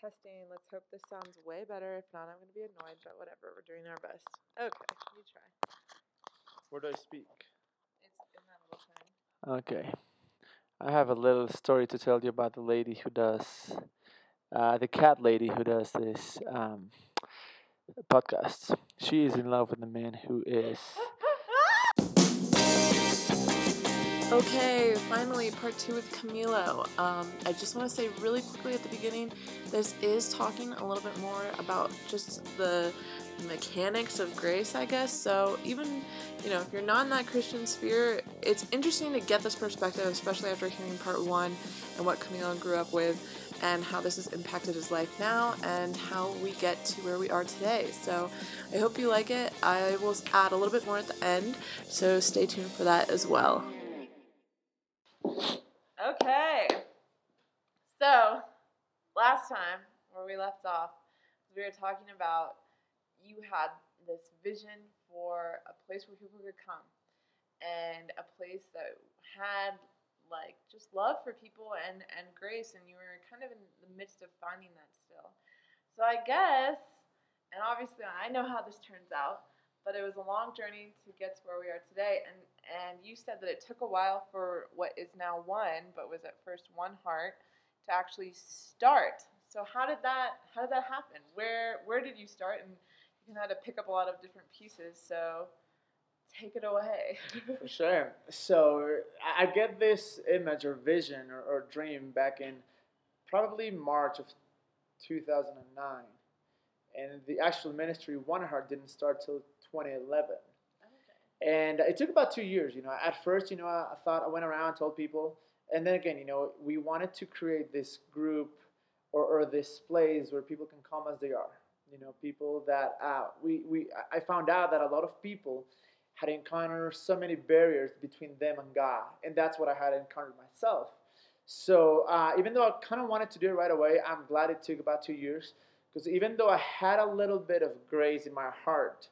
testing. Let's hope this sounds way better. If not, I'm going to be annoyed, but whatever. We're doing our best. Okay, you try. Where do I speak? It's in that little thing. Okay. I have a little story to tell you about the lady who does, uh, the cat lady who does this um, podcast. She is in love with a man who is. Okay, finally, part two with Camilo. Um, I just want to say really quickly at the beginning this is talking a little bit more about just the mechanics of grace, I guess. So, even, you know, if you're not in that Christian sphere, it's interesting to get this perspective, especially after hearing part one and what Camilo grew up with and how this has impacted his life now and how we get to where we are today. So, I hope you like it. I will add a little bit more at the end, so stay tuned for that as well. Okay. So, last time where we left off, we were talking about you had this vision for a place where people could come and a place that had like just love for people and and grace and you were kind of in the midst of finding that still. So I guess and obviously I know how this turns out, but it was a long journey to get to where we are today and and you said that it took a while for what is now one, but was at first one heart, to actually start. So how did that how did that happen? Where where did you start? And you kinda had to pick up a lot of different pieces. So take it away. For sure. So I get this image or vision or, or dream back in probably March of 2009, and the actual ministry One Heart didn't start till 2011. And it took about two years. You know, at first, you know, I, I thought I went around, told people, and then again, you know, we wanted to create this group or, or this place where people can come as they are. You know, people that uh, we we I found out that a lot of people had encountered so many barriers between them and God, and that's what I had encountered myself. So uh, even though I kind of wanted to do it right away, I'm glad it took about two years because even though I had a little bit of grace in my heart,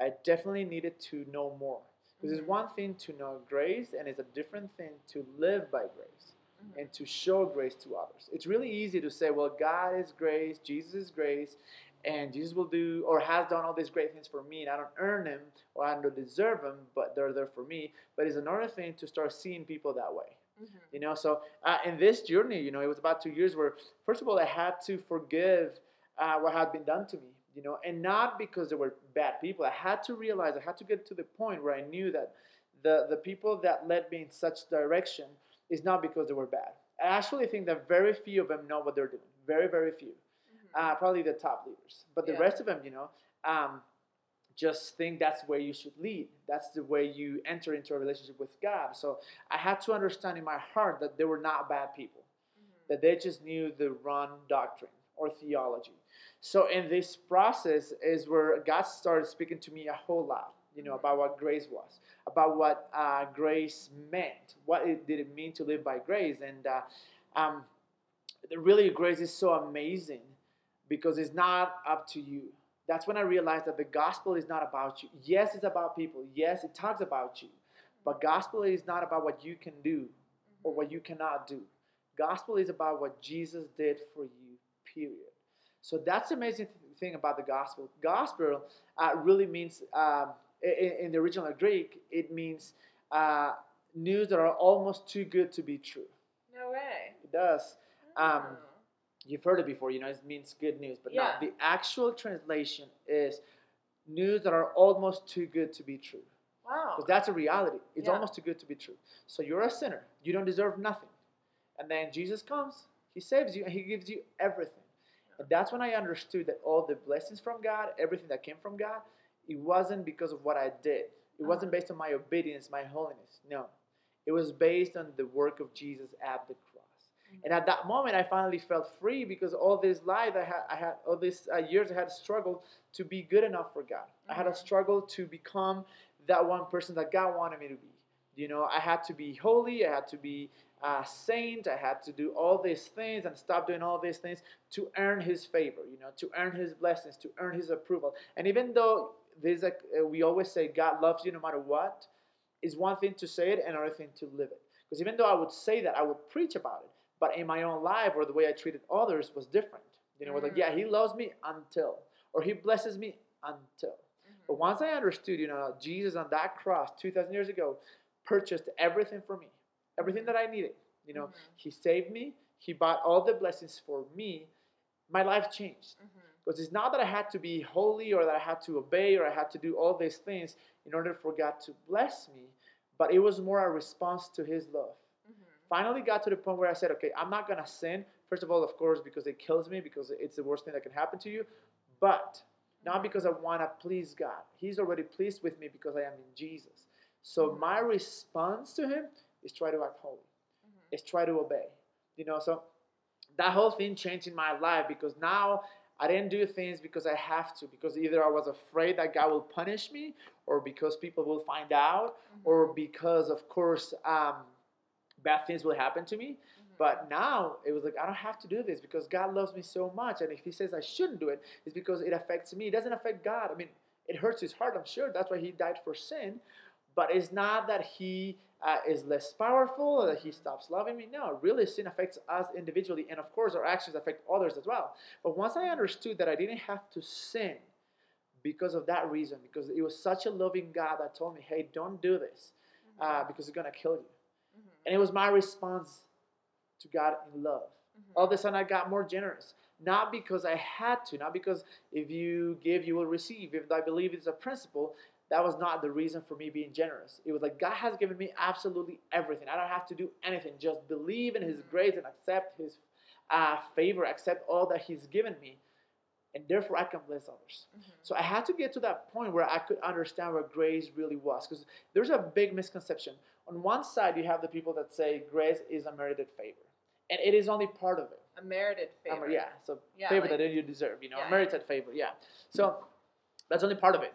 I definitely needed to know more. Because mm-hmm. it's one thing to know grace, and it's a different thing to live by grace mm-hmm. and to show grace to others. It's really easy to say, well, God is grace, Jesus is grace, and Jesus will do or has done all these great things for me, and I don't earn them or I don't deserve them, but they're there for me. But it's another thing to start seeing people that way. Mm-hmm. You know, so uh, in this journey, you know, it was about two years where, first of all, I had to forgive uh, what had been done to me you know, and not because they were bad people. I had to realize, I had to get to the point where I knew that the, the people that led me in such direction is not because they were bad. I actually think that very few of them know what they're doing. Very, very few. Mm-hmm. Uh, probably the top leaders. But the yeah. rest of them, you know, um, just think that's where you should lead. That's the way you enter into a relationship with God. So I had to understand in my heart that they were not bad people, mm-hmm. that they just knew the wrong doctrine or theology. So in this process is where God started speaking to me a whole lot, you know, about what grace was, about what uh, grace meant, what it, did it mean to live by grace, and uh, um, really grace is so amazing because it's not up to you. That's when I realized that the gospel is not about you. Yes, it's about people. Yes, it talks about you, but gospel is not about what you can do or what you cannot do. Gospel is about what Jesus did for you. Period. So that's the amazing thing about the gospel. Gospel uh, really means, um, in, in, the original Greek, it means uh, news that are almost too good to be true. No way. It does. Um, oh. you've heard it before, you know, it means good news. But yeah. the actual translation is news that are almost too good to be true. Wow. Because that's a reality. It's yeah. almost too good to be true. So you're a sinner. You don't deserve nothing. And then Jesus comes, He saves you, and He gives you everything. And that's when I understood that all the blessings from God, everything that came from God, it wasn't because of what I did. It uh-huh. wasn't based on my obedience, my holiness. No. It was based on the work of Jesus at the cross. Mm-hmm. And at that moment, I finally felt free because all this life I had, I had all these uh, years, I had struggled to be good enough for God. Mm-hmm. I had a mm-hmm. struggle to become that one person that God wanted me to be. You know, I had to be holy. I had to be a saint. I had to do all these things and stop doing all these things to earn His favor. You know, to earn His blessings, to earn His approval. And even though there's a, we always say God loves you no matter what, is one thing to say it and another thing to live it. Because even though I would say that, I would preach about it, but in my own life or the way I treated others was different. You know, it was like, yeah, he loves me until, or he blesses me until. But Mhm. once I understood, you know, Jesus on that cross 2,000 years ago purchased everything for me, everything that I needed. You know, Mhm. he saved me, he bought all the blessings for me. My life changed. Mhm. Because it's not that I had to be holy or that I had to obey or I had to do all these things in order for God to bless me, but it was more a response to his love. Mhm. Finally got to the point where I said, okay, I'm not going to sin. First of all, of course, because it kills me, because it's the worst thing that can happen to you, but not because I want to please God. He's already pleased with me because I am in Jesus. So Mhm. my response to him is try to act holy Mhm. is try to obey. You know, so that whole thing changed in my life because now I didn't do things because I have to, because either I was afraid that God will punish me, or because people will find out, or because, of course, um, bad things will happen to me. Mhm. But now it was like, I don't have to do this because God loves me so much. And if He says I shouldn't do it, it's because it affects me. It doesn't affect God. I mean, it hurts His heart, I'm sure. That's why He died for sin. But it's not that He uh, is less powerful or that He stops loving me. No, really, sin affects us individually. And of course, our actions affect others as well. But once I understood that I didn't have to sin because of that reason, because it was such a loving God that told me, hey, don't do this uh, because it's going to kill you. Mhm. And it was my response to God in love. Mhm. All of a sudden, I got more generous. Not because I had to, not because if you give, you will receive. If I believe it's a principle, that was not the reason for me being generous. It was like God has given me absolutely everything. I don't have to do anything. Just believe in His grace and accept His uh, favor, accept all that He's given me, and therefore I can bless others. Mhm. So I had to get to that point where I could understand what grace really was. Because there's a big misconception. On one side, you have the people that say grace is unmerited favor, and it is only part of it. Unmerited Um, favor. yeah, so Yeah, favor like- that you deserve, you know, Yeah, unmerited favor, yeah. So that's only part of it.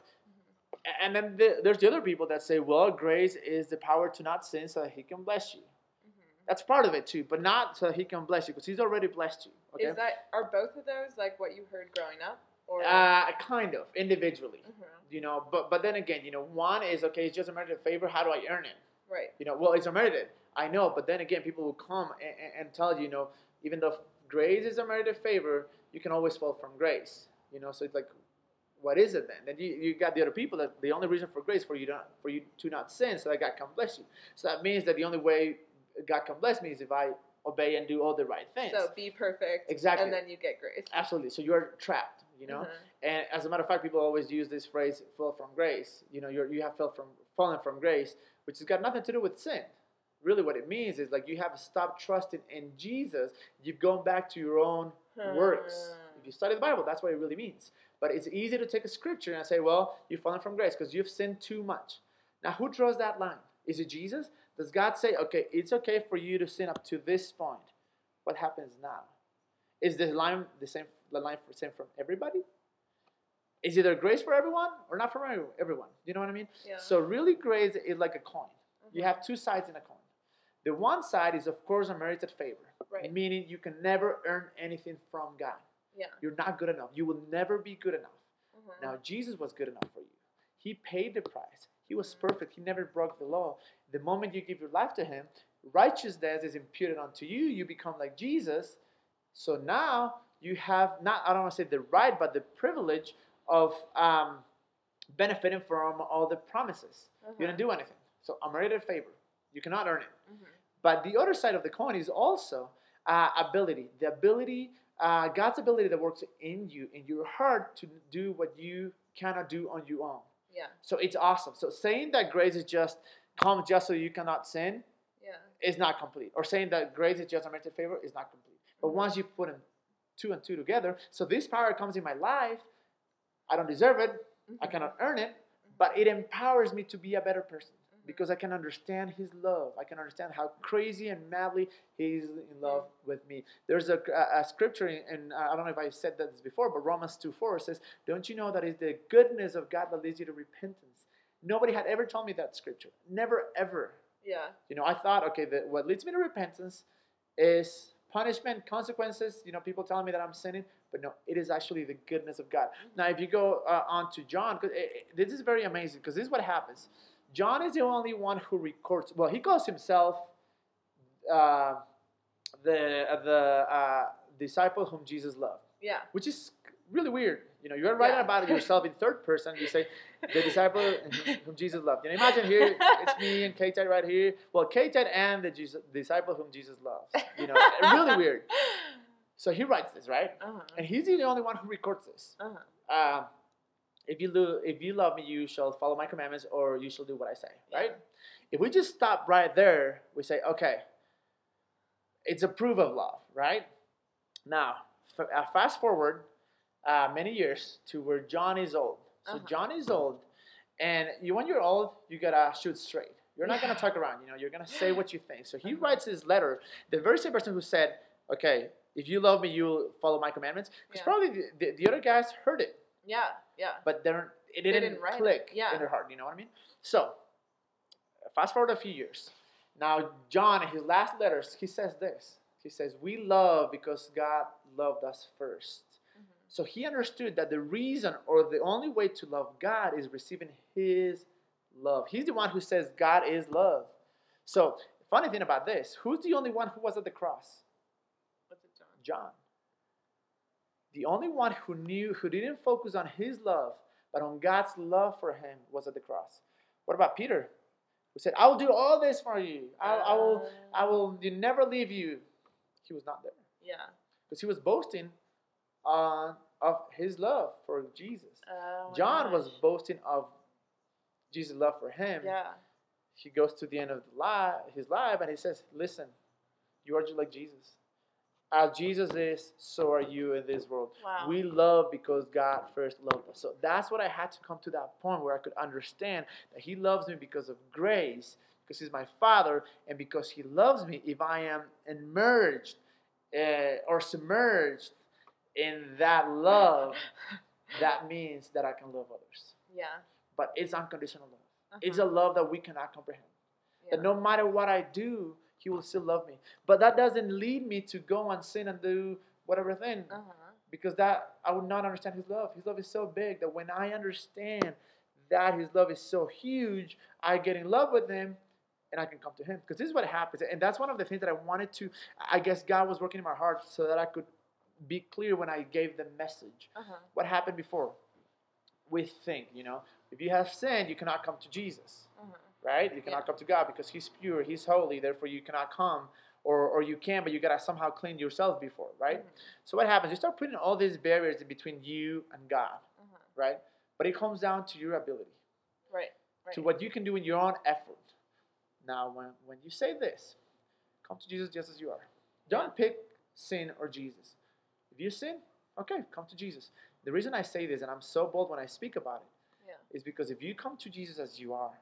And then the, there's the other people that say, well, grace is the power to not sin so that He can bless you. Mhm. That's part of it too, but not so that He can bless you because He's already blessed you. Okay, Is that are both of those like what you heard growing up, or? uh, kind of individually. Mhm. You know, but but then again, you know, one is okay. It's just unmerited favor. How do I earn it? Right. You know, well, it's unmerited. I know, but then again, people will come and, and, and tell you, you know, even though grace is unmerited favor, you can always fall from grace. You know, so it's like, what is it then? Then you, you got the other people that the only reason for grace for you not for you to not sin, so that God can bless you. So that means that the only way God can bless me is if I obey and do all the right things. So be perfect. Exactly. And then you get grace. Absolutely. So you're trapped. You know. Mhm. And as a matter of fact, people always use this phrase "fall from grace." You know, you're, you have fell from fallen from grace, which has got nothing to do with sin. Really, what it means is like you have stopped trusting in Jesus. You've gone back to your own works. Hmm. If you study the Bible, that's what it really means. But it's easy to take a scripture and say, "Well, you've fallen from grace because you've sinned too much." Now, who draws that line? Is it Jesus? Does God say, "Okay, it's okay for you to sin up to this point"? What happens now? Is the line the same? The line for same from everybody? Is either grace for everyone or not for every- everyone? You know what I mean? Yeah. So really, grace is like a coin. You Mhm. have two sides in a coin. The one side is, of course, unmerited favor, Right. meaning you can never earn anything from God. Yeah. You're not good enough. You will never be good enough. Mhm. Now, Jesus was good enough for you. He paid the price. He was perfect. He never broke the law. The moment you give your life to Him, righteousness is imputed unto you. You become like Jesus. So now you have not, I don't want to say the right, but the privilege of um, benefiting from all the promises. You Mhm. didn't do anything. So, I'm ready unmerited favor. You cannot earn it. Mhm. But the other side of the coin is also uh, ability. The ability, uh, God's ability that works in you, in your heart, to do what you cannot do on your own. Yeah. So it's awesome. So saying that grace is just comes just so you cannot sin Yeah. is not complete. Or saying that grace is just unmerited favor is not complete. But Mhm. once you put them two and two together, so this power comes in my life. I don't deserve it. I Mhm. cannot earn it, but it empowers me to be a better person. Because I can understand His love. I can understand how crazy and madly He's in love with me. There's a, a, a scripture, uh, I don't know if I said that before, but Romans 2 4 says, Don't you know that it's the goodness of God that leads you to repentance? Nobody had ever told me that scripture. Never, ever. Yeah. You know, I thought, okay, the, what leads me to repentance is punishment, consequences. You know, people telling me that I'm sinning, but no, it is actually the goodness of God. Now, if you go uh, on to John, because this is very amazing, because this is what happens. John is the only one who records. Well, he calls himself uh, the uh, the uh, disciple whom Jesus loved. Yeah. which is really weird. You know, you're writing Yeah. about yourself in third person. You say, the disciple whom Jesus loved. You know, imagine here, it's me and Kate right here. Well, Kate and the Jesus, disciple whom Jesus loves. You know, really weird. So he writes this, right? Uh-huh. And he's the only one who records this. Uh-huh. Um, if you lo- if you love me, you shall follow my commandments, or you shall do what I say. Right? If we just stop right there, we say, okay, it's a proof of love, right? Now, f- uh, fast forward uh, many years to where John is old. So Uh-huh. John is old, and you when you're old, you gotta shoot straight. You're not gonna talk around. You know, you're gonna say what you think. So he Uh-huh. writes his letter. The very same person who said, "Okay, if you love me, you'll follow my commandments." Because Yeah. probably the, the, the other guys heard it, Yeah. Yeah. but they're, it They didn't, didn't write it. click Yeah. in their heart. You know what I mean? So, fast forward a few years. Now, John, in his last letters, he says this. He says, "We love because God loved us 1st Mhm. So he understood that the reason or the only way to love God is receiving His love. He's the one who says God is love. So, funny thing about this, who's the only one who was at the cross? What's it, John? John. The only one who knew, who didn't focus on his love, but on God's love for him was at the cross. What about Peter? Who said, I will do all this for you. I, I will, I will ah. never leave you. He was not there Yeah. because he was boasting on of his love for Jesus. Oh John was boasting of Jesus' love for him. Yeah. He goes to the end of the life, his life and he says, Listen, you are just like Jesus. As Jesus is, so are you in this world. Wow. We love because God first loved us. So that's what I had to come to that point where I could understand that He loves me because of grace, because He's my Father, and because He loves me. If I am immersed uh, or submerged in that love, that means that I can love others. yeah. But it's unconditional love. Uh-huh. It's a love that we cannot comprehend. yeah. That no matter what I do, He will still love me. But that doesn't lead me to go and sin and do whatever thing Uh-huh. because that I would not understand His love. His love is so big that when I understand that His love is so huge, I get in love with Him and I can come to Him. Because this is what happens, and that's one of the things that I wanted to. I guess God was working in my heart so that I could be clear when I gave the message. Uh-huh. What happened before? We think, you know, if you have sinned, you cannot come to Jesus. Right? You cannot Yeah. come to God because He's pure, He's holy, therefore you cannot come, or, or you can, but you gotta somehow clean yourself before, right? Mhm. So what happens? You start putting all these barriers in between you and God, Uh-huh. right? But it comes down to your ability, Right. Right. to what you can do in your own effort. Now, when, when you say this, come to Jesus just as you are. Don't pick sin or Jesus. If you sin, okay, come to Jesus. The reason I say this, and I'm so bold when I speak about it, Yeah. is because if you come to Jesus as you are,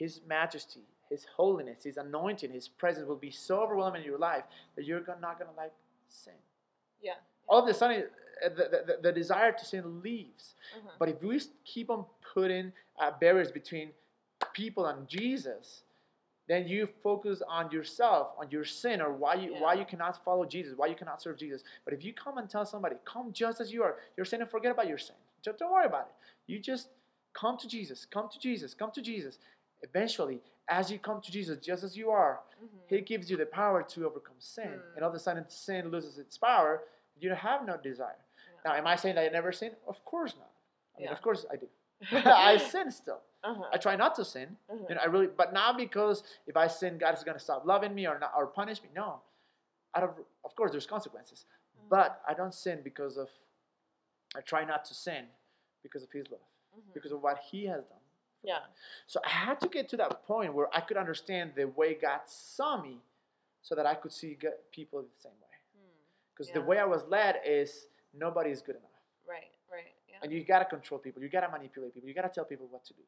His majesty, His holiness, His anointing, His presence will be so overwhelming in your life that you're not going to like sin. Yeah. All of a sudden, uh, the, the, the desire to sin leaves. Uh-huh. But if we keep on putting uh, barriers between people and Jesus, then you focus on yourself, on your sin, or why you why you cannot follow Jesus, why you cannot serve Jesus. But if you come and tell somebody, come just as you are, your sin, and forget about your sin. Just don't worry about it. You just come to Jesus, come to Jesus, come to Jesus. Eventually, as you come to Jesus, just as you are, Mhm. He gives you the power to overcome sin. Mm. And all of a sudden, sin loses its power. You have no desire. Yeah. Now, am I saying that I never sin? Of course not. I mean, Yeah. of course I do. I sin still. Uh-huh. I try not to sin. Uh-huh. You know, I really, but not because if I sin, God is going to stop loving me or not, or punish me. No, out of of course there's consequences, Mhm. but I don't sin because of. I try not to sin because of His love, Mhm. because of what He has done. Yeah. So I had to get to that point where I could understand the way God saw me, so that I could see people the same way. Hmm. Because the Yeah. way I was led is nobody is good enough. Right. Right. Yeah. And you gotta control people. You gotta manipulate people. You gotta tell people what to do.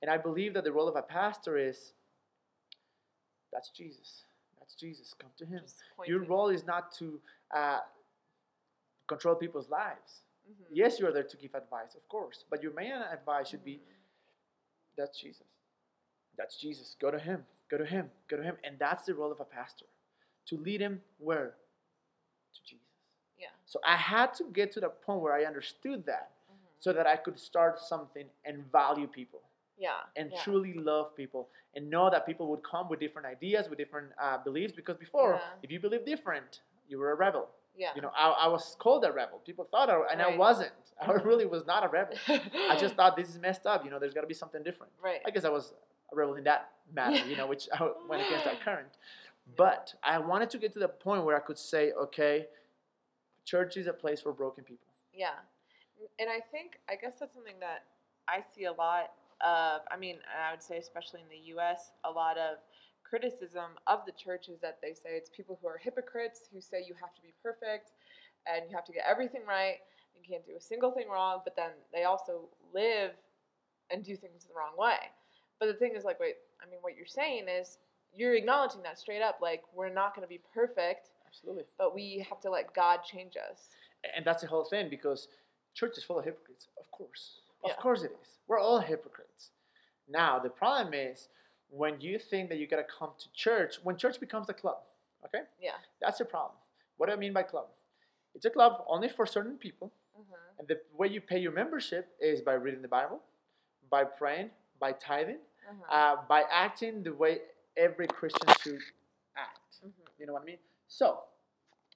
And I believe that the role of a pastor is that's Jesus. That's Jesus. Come to Him. Your role is not to uh, control people's lives. Mhm. Yes, you are there to give advice, of course. But your main advice should be Mhm. That's Jesus. That's Jesus. Go to Him. Go to Him. Go to Him. And that's the role of a pastor to lead Him where? To Jesus. Yeah. So I had to get to the point where I understood that Mhm. so that I could start something and value people Yeah. and yeah. truly love people and know that people would come with different ideas, with different uh, beliefs. Because before, Yeah. if you believe different, you were a rebel. Yeah. You know, I, I was called a rebel. People thought, I, and I wasn't. I really was not a rebel. I just thought this is messed up. You know, there's got to be something different. right. I guess I was a rebel in that matter. You know, which I went against that current. But I wanted to get to the point where I could say, okay, church is a place for broken people. Yeah. And I think, I guess that's something that I see a lot of, I mean, I would say, especially in the US, a lot of criticism of the church is that they say it's people who are hypocrites who say you have to be perfect and you have to get everything right and you can't do a single thing wrong, but then they also live and do things the wrong way. But the thing is, like, wait, I mean, what you're saying is you're acknowledging that straight up, like, we're not going to be perfect, Absolutely. but we have to let God change us. And that's the whole thing because church is full of hypocrites. Of course. Of Yeah. course it is. We're all hypocrites. Now, the problem is when you think that you got to come to church, when church becomes a club, okay? Yeah. That's the problem. What do I mean by club? It's a club only for certain people. Mm-hmm. And the way you pay your membership is by reading the Bible, by praying, by tithing, Mm-hmm. uh, by acting the way every Christian should act. Mhm. You know what I mean? So,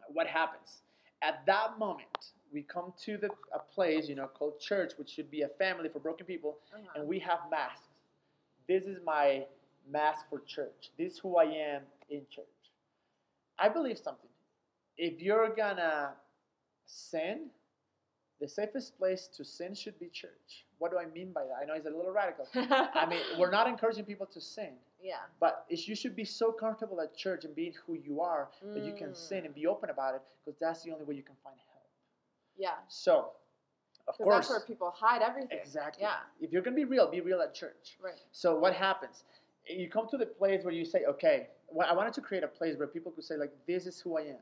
what happens? At that moment, we come to the a place, you know, called church, which should be a family for broken people, Uh-huh. and we have masks. This is my mask for church. This is who I am in church. I believe something. If you're gonna sin, the safest place to sin should be church. What do I mean by that? I know it's a little radical. I mean, we're not encouraging people to sin, yeah. but it's, you should be so comfortable at church and being who you are that you can Mm. sin and be open about it because that's the only way you can find help. Yeah. So, of course, that's where people hide everything. exactly. Yeah. If you're gonna be real, be real at church. Right. So what happens? You come to the place where you say, okay, well, I wanted to create a place where people could say, like, this is who I am.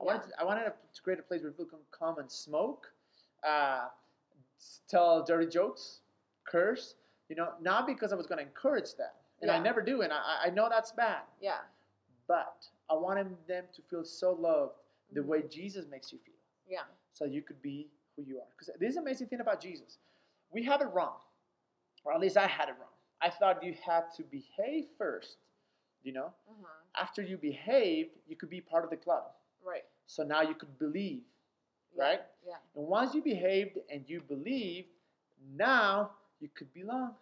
I wanted, to, I wanted to create a place where people can come and smoke, uh, tell dirty jokes, curse. You know, not because I was going to encourage that, and I never do, and I, I know that's bad. Yeah. But I wanted them to feel so loved the Mhm. way Jesus makes you feel, Yeah. so you could be who you are. Because this is the amazing thing about Jesus. We have it wrong, or at least I had it wrong. I thought you had to behave first. You know, Uh-huh. after you behaved, you could be part of the club. Right. So now you could believe. Yeah. Right? Yeah. And once you behaved and you believed, now you could belong.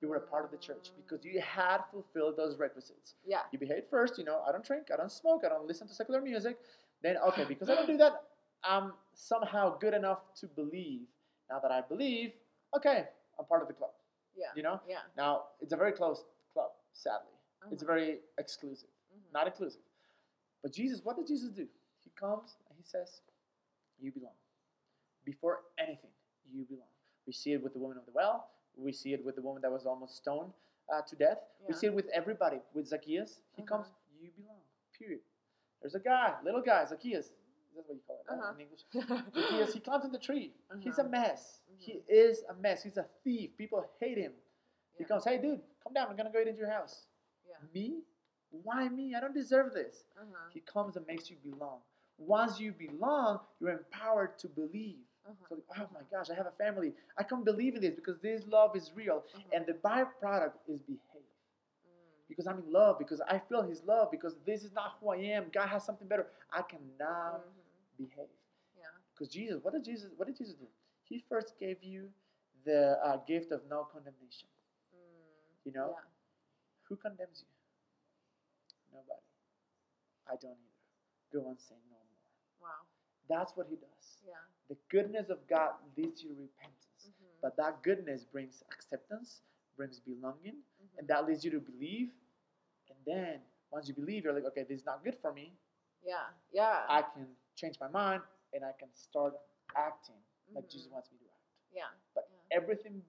You were a part of the church because you had fulfilled those requisites. Yeah. You behaved first, you know, I don't drink, I don't smoke, I don't listen to secular music. Then, okay, because I don't do that, I'm somehow good enough to believe. Now that I believe, okay, I'm part of the club. Yeah. You know? Yeah. Now, it's a very closed club, sadly. It's Uh-huh. very exclusive, Mhm. not inclusive. But Jesus, what did Jesus do? He comes and he says, You belong. Before anything, you belong. We see it with the woman of the well. We see it with the woman that was almost stoned uh, to death. We see it with everybody. With Zacchaeus, he Uh-huh. comes, You belong. Period. There's a guy, little guy, Zacchaeus. That's what you call it right, Uh-huh. in English. Zacchaeus, he climbs in the tree. He's a Uh-huh. mess. He Mhm. is a mess. He's a thief. People hate him. He comes, hey, dude, come down. I'm going to go eat into your house. Yeah. Me? Why me? I don't deserve this. Uh-huh. He comes and makes you belong. Once you belong, you're empowered to believe. Uh-huh. So, oh my gosh, I have a family. I can believe in this because this love is real. Uh-huh. And the byproduct is behavior Mm. Because I'm in love, because I feel His love, because this is not who I am. God has something better. I can now Mhm. Behave. Yeah. Because Jesus, what did Jesus, what did Jesus do? He first gave you the uh, gift of no condemnation. Mm. You know, Yeah. who condemns you? Nobody. I don't either. Go and say no more. Wow. That's what he does. Yeah. The goodness of God leads you to repentance. Mhm. But that goodness brings acceptance, brings belonging, Mhm. and that leads you to believe. And then once you believe, you're like, okay, this is not good for me. Yeah. Yeah. I can change my mind and I can start acting like Mhm. Jesus wants me to act. Yeah. But Yeah. everything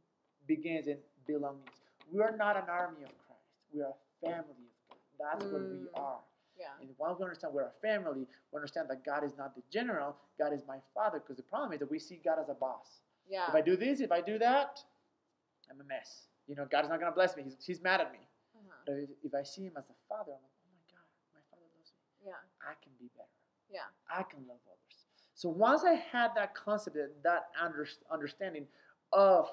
begins in belongings. We are not an army of Christ. We are a family of God. That's what we Mm. are. Yeah. And once we understand we're a family, we understand that God is not the general, God is my father. Because the problem is that we see God as a boss. Yeah. If I do this, if I do that, I'm a mess. You know, God is not going to bless me. He's, he's mad at me. Uh-huh. But if, if I see Him as a father, I'm like, oh my God, my father loves me. Yeah. I can be. Yeah. I can love others. So once I had that concept, that- that under, understanding of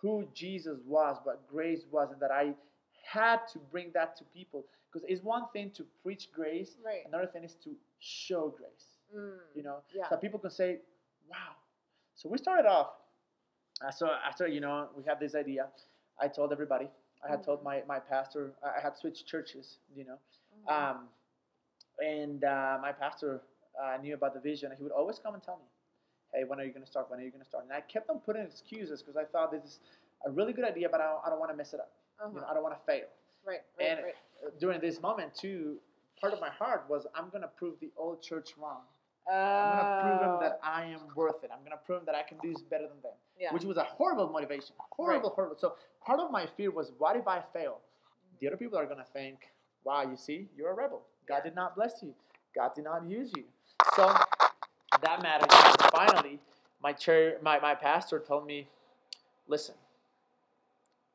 who Jesus was, what grace was, and that I had to bring that to people, because it's one thing to preach grace, Right. another thing is to show grace. Mm. You know, Yeah. so people can say, "Wow." So we started off. Uh, so after you know we had this idea, I told everybody. I had told Mhm. my my pastor. I had switched churches. You know, Mhm. um, and uh, my pastor uh, knew about the vision. He would always come and tell me, "Hey, when are you going to start? When are you going to start?" And I kept on putting excuses because I thought this is a really good idea, but I don't, I don't want to mess it up. uh-huh. You know, I don't want to fail. right, right, and- right. Uh, During this moment too, part of my heart was I'm going to prove the old church wrong. Oh. I'm going to prove them that I am worth it. I'm going to prove them that I can do this better than them. yeah. Which was a horrible motivation. Horrible, horrible. So part of my fear was, what if I fail? The other people are going to think, wow, you see, you're a rebel. God did not bless you. God did not use you. So that mattered. Finally, my chair, my, my pastor told me, listen,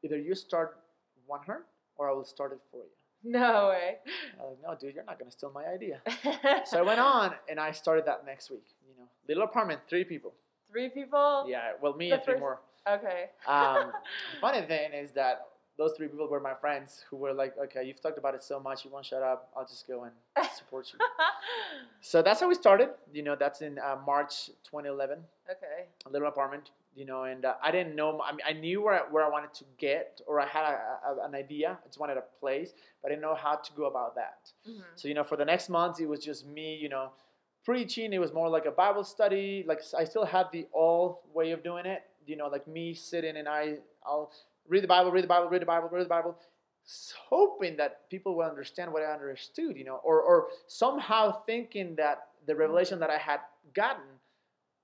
either you start One Heart or I will start it for you. no way. I was like, no, dude, you're not going to steal my idea. So I went on and I started that next week. You know, little apartment, three people. Three people. Yeah, well, me The and three first- more. Okay. Um, the funny thing is that those three people were my friends who were like, okay, you've talked about it so much, you won't shut up. I'll just go and support you. so that's how we started. You know, that's in uh, March 2011, okay. a little apartment. You know, and uh, I didn't know. I mean, I knew where I, where I wanted to get, or I had a, a, an idea. I just wanted a place, but I didn't know how to go about that. Mhm. So you know, for the next months, it was just me. You know, preaching. It was more like a Bible study. Like I still had the old way of doing it. You know, like me sitting and I, I'll read the Bible, read the Bible, read the Bible, read the Bible, hoping that people will understand what I understood. You know, or or somehow thinking that the revelation that I had gotten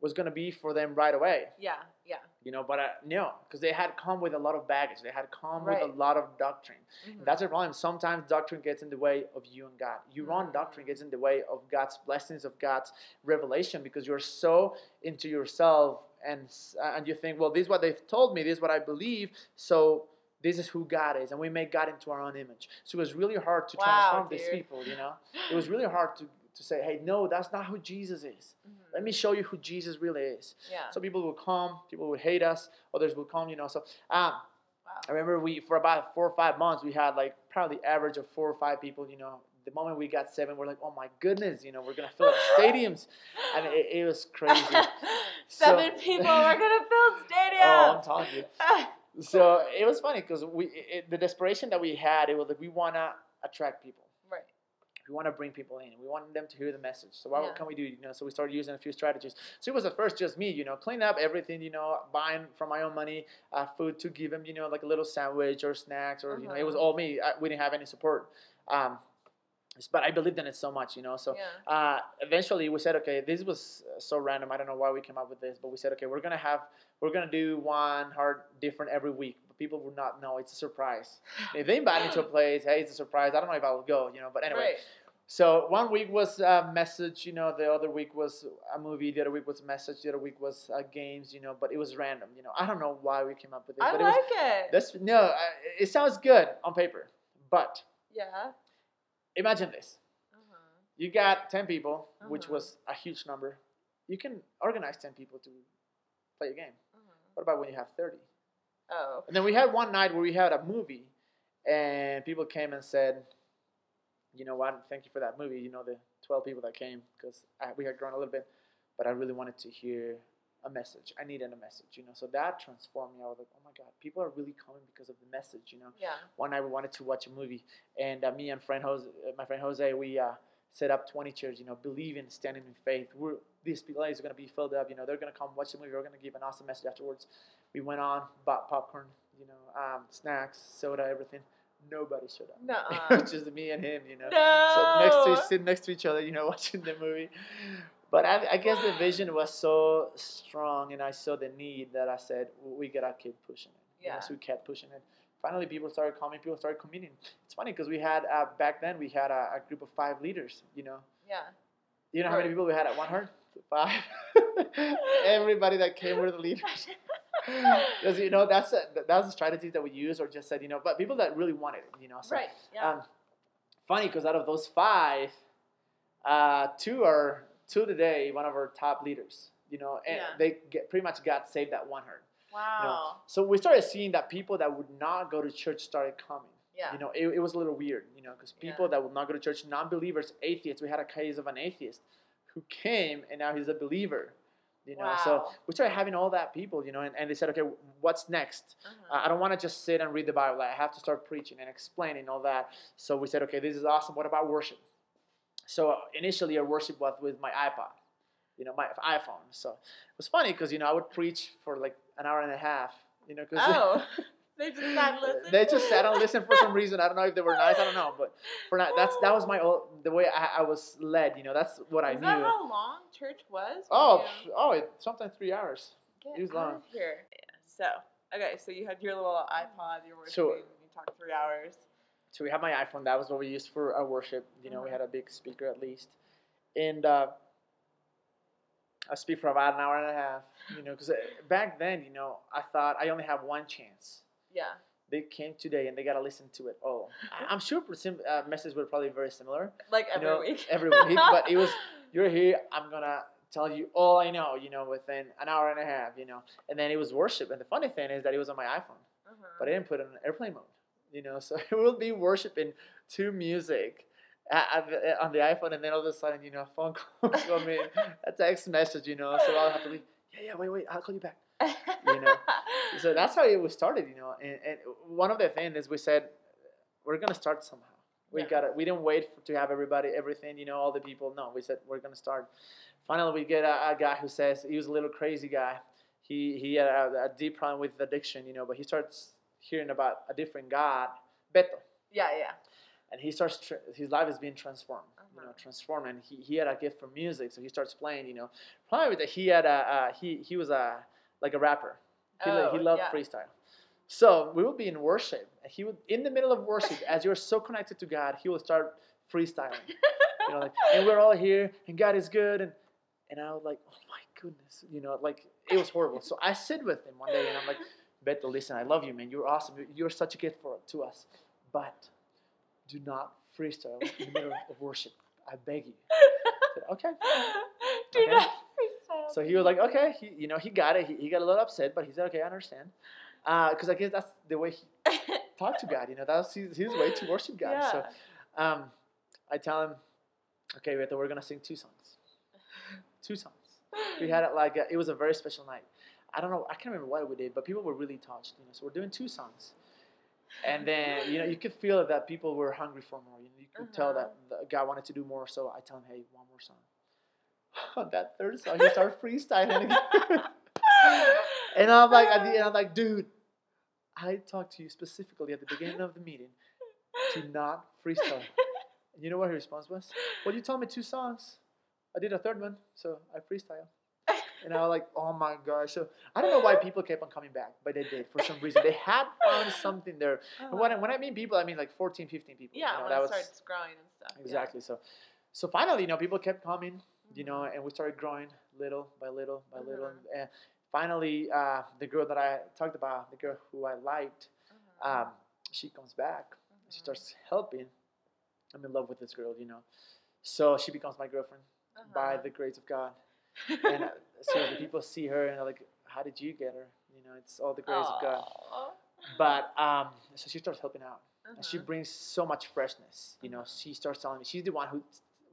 was going to be for them right away. Yeah. Yeah. You know, but I, no, because they had come with a lot of baggage. They had come with a lot of doctrine. Mhm. That's the problem. Sometimes doctrine gets in the way of you and God. Your own Mm. doctrine gets in the way of God's blessings, of God's revelation, because you're so into yourself and and you think, well, this is what they've told me. This is what I believe. So this is who God is, and we make God into our own image. So it was really hard to Wow, transform these people. You know, it was really hard to to say, hey, no, that's not who Jesus is. Mhm. Let me show you who Jesus really is. Yeah. Some people will come, people will hate us, others will come, you know. So um, Wow. I remember we for about four or five months we had like probably average of four or five people, you know. The moment we got seven, we're like, oh my goodness, you know, we're gonna fill up stadiums, and it, it was crazy. Seven So- people are gonna fill stadiums. oh. I'm telling you. So it was funny because we it, the desperation that we had, it was like we wanna attract people. We want to bring people in. We want them to hear the message. So what Yeah. can we do? You know, so we started using a few strategies. So it was at first just me, you know, clean up everything, you know, buying from my own money, uh, food to give them, you know, like a little sandwich or snacks, or you know, it was Uh-huh. all me. I, we didn't have any support. Um, but I believed in it so much, you know. So yeah. uh, eventually we said, okay, this was uh, so random. I don't know why we came up with this, but we said, okay, we're gonna have, we're gonna do One Heart different every week. People would not know. It's a surprise. If they invite me to a place, hey, it's a surprise. I don't know if I'll go, you know. But anyway, Right. so one week was a message, you know. The other week was a movie. The other week was a message. The other week was uh, games, you know. But it was random, you know. I don't know why we came up with this, I but like it was. it. This no, uh, it sounds good on paper, but yeah. imagine this: Uh-huh. you got ten people, which Uh-huh. was a huge number. You can organize ten people to play a game. Uh-huh. What about when you have thirty? Oh. And then we had one night where we had a movie, and people came and said, "You know what? Thank you for that movie. You know the twelve people that came because we had grown a little bit, but I really wanted to hear a message. I needed a message. You know, so that transformed me. I was like, oh my god, people are really coming because of the message. You know, Yeah. one night we wanted to watch a movie, and uh, me and friend Jose, uh, my friend Jose, we uh, set up 20 chairs. You know, believing, standing in faith. We're these place are going to be filled up. You know, they're going to come watch the movie. We're going to give an awesome message afterwards. We went on, bought popcorn. You know, um, snacks, soda, everything. Nobody showed up. It was just me and him. You know. No. So next to sitting next to each other, you know, watching the movie. But I, I guess the vision was so strong, and I saw the need that I said we gotta keep pushing it. Yeah. so we kept pushing it. Finally, people started coming. People started committing. It's funny because we had uh, back then we had a, a group of five leaders. You know, Yeah. you know how many people we had at one heart? Five. Everybody that came were the leaders. Because you know that's a, that's the strategy that we use, or just said you know, but people that really wanted it. You know, so right. Yeah. um, funny because out of those five, uh, two are two today one of our top leaders. You know, and Yeah. they get pretty much got saved at One Heart. wow. So we started seeing that people that would not go to church started coming. Yeah. You know, it, it was a little weird. You know, because people Yeah. that would not go to church, non-believers, atheists. We had a case of an atheist who came and now he's a believer. You know, so we started having all that people, you know, and, and they said, okay, what's next? Uh-huh. Uh, I don't want to just sit and read the Bible. I have to start preaching and explaining all that. So we said, okay, this is awesome. What about worship? So initially, our worship was with my iPod, you know, my iPhone. So it was funny because you know I would preach for like an hour and a half, you know, because oh, they just sat and listened. they just sat and listened for some reason. I don't know if they were nice. I don't know, but for now, that's that was my old, the way I, I was led. You know, that's what I Is knew. that how long church was? oh, you- oh, it, sometimes three hours. Get it was long. here. Yeah. So okay, so you had your little iPod. You were So- worshiping. you talked three hours. So we had my iPhone. That was what we used for our worship. You know, we Mhm. had a big speaker at least, and uh, I speak for about an hour and a half. You know, because back then, you know, I thought I only have one chance. Yeah. They came today and they gotta listen to it all. I'm sure sim- uh, messages were probably very similar Like You every know, week. every week, but it was you're here. I'm gonna tell you all I know. You know, within an hour and a half. You know, and then it was worship. And the funny thing is that it was on my iPhone Uh-huh. but I didn't put it on airplane mode. You know, so it will be worshiping to music at, at the- on the iPhone, and then all of a sudden, you know, a phone call come in, a text message, you know, so I'll have to be, yeah, yeah, wait, wait, I'll call you back. You know, So that's how it was started, you know. And, and one of the things is we said we're gonna start somehow. We Yeah. got to We didn't wait for, to have everybody, everything, you know, all the people. No, we said we're gonna start. Finally, we get a, a guy who says he was a little crazy guy. He he had a, a deep problem with addiction, you know, but he starts hearing about a different God, Beto, yeah, yeah. and he starts tr- his life is being transformed, you know, Uh-huh. transformed, and he, he had a gift for music, so he starts playing, you know. Probably that he had a uh, he he was a like a rapper. He, lo- he Oh, loved yeah. freestyle. So we would be in worship. and He would in the middle of worship, as you're so connected to God, he will start freestyling. you know, like, and we're all here, and God is good, and and I was like, oh my goodness, you know, like it was horrible. So I sit with him one day, and I'm like, Beto, listen, I love you, man. You're awesome. You're- such a gift for to us, but do not freestyle in the middle of worship. I beg you. I said, okay. Do Okay. not. So he was like, okay, he, you know, he got it. He, he got a little upset, but he said, okay, I understand. Because I guess that's the way he talked to God. You know, that's his, his way to worship God. yeah. So um, I tell him, okay, Beto, we're gonna sing two songs. Two songs. We had it like a, it was a very special night. I don't know, I can't remember what we did, but people were really touched. You know, so we're doing two songs. And then you know you could feel that people were hungry for more. You, know, you could tell Uh-huh. that the God wanted to do more. So I tell him, hey, one more song. On that third song, he started freestyling again. and I'm like, at the end, I'm like, dude, I talked to you specifically at the beginning of the meeting to not freestyle. And you know what his response was? Well, you told me two songs. I did a third one, so I freestyle. And I was like, oh my gosh. So I don't know why people kept on coming back, but they did for some reason. They had found something there. And when, I, when I mean people, I mean like 14, 15 people. you yeah, know, when that it was starts growing and stuff. yeah. exactly. So, so finally, you know, people kept coming, you know, and we started growing little by little by little. Mhm. And finally, uh, the girl that I talked about, the girl who I liked, Uh-huh. um, she comes back. She Mhm. starts helping. I'm in love with this girl, you know. So she becomes my girlfriend by Uh-huh. the grace of God. And uh, so the people see her and they're like, "How did you get her?" You know, it's all the grace of God. But um, so she starts helping out, and she Uh-huh. brings so much freshness. You know, Uh-huh. she starts telling me she's the one who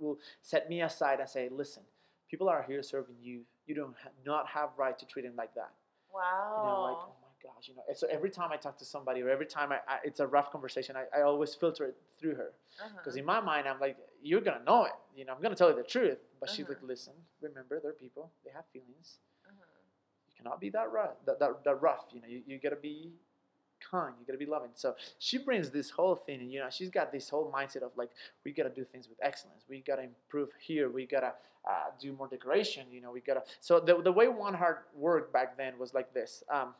will set me aside and say, "Listen, people are here serving you. You don't ha- not have right to treat them like that." Wow. You know, like oh my gosh, you know. So every time I talk to somebody or every time I, I it's a rough conversation, I, I always filter it through her because Uh-huh. in my mind I'm like, you're gonna know it. You know, I'm gonna tell you the truth. But she's Uh-huh. like, listen, remember, they're people. They have feelings. Uh-huh. You cannot be that rough. That, that, that rough. You know, you, you gotta be kind. You gotta be loving. So she brings this whole thing, and you know, she's got this whole mindset of like, we gotta do things with excellence. We gotta improve here. We gotta uh, do more decoration. You know, we gotta. So the the way One Heart worked back then was like this. Um,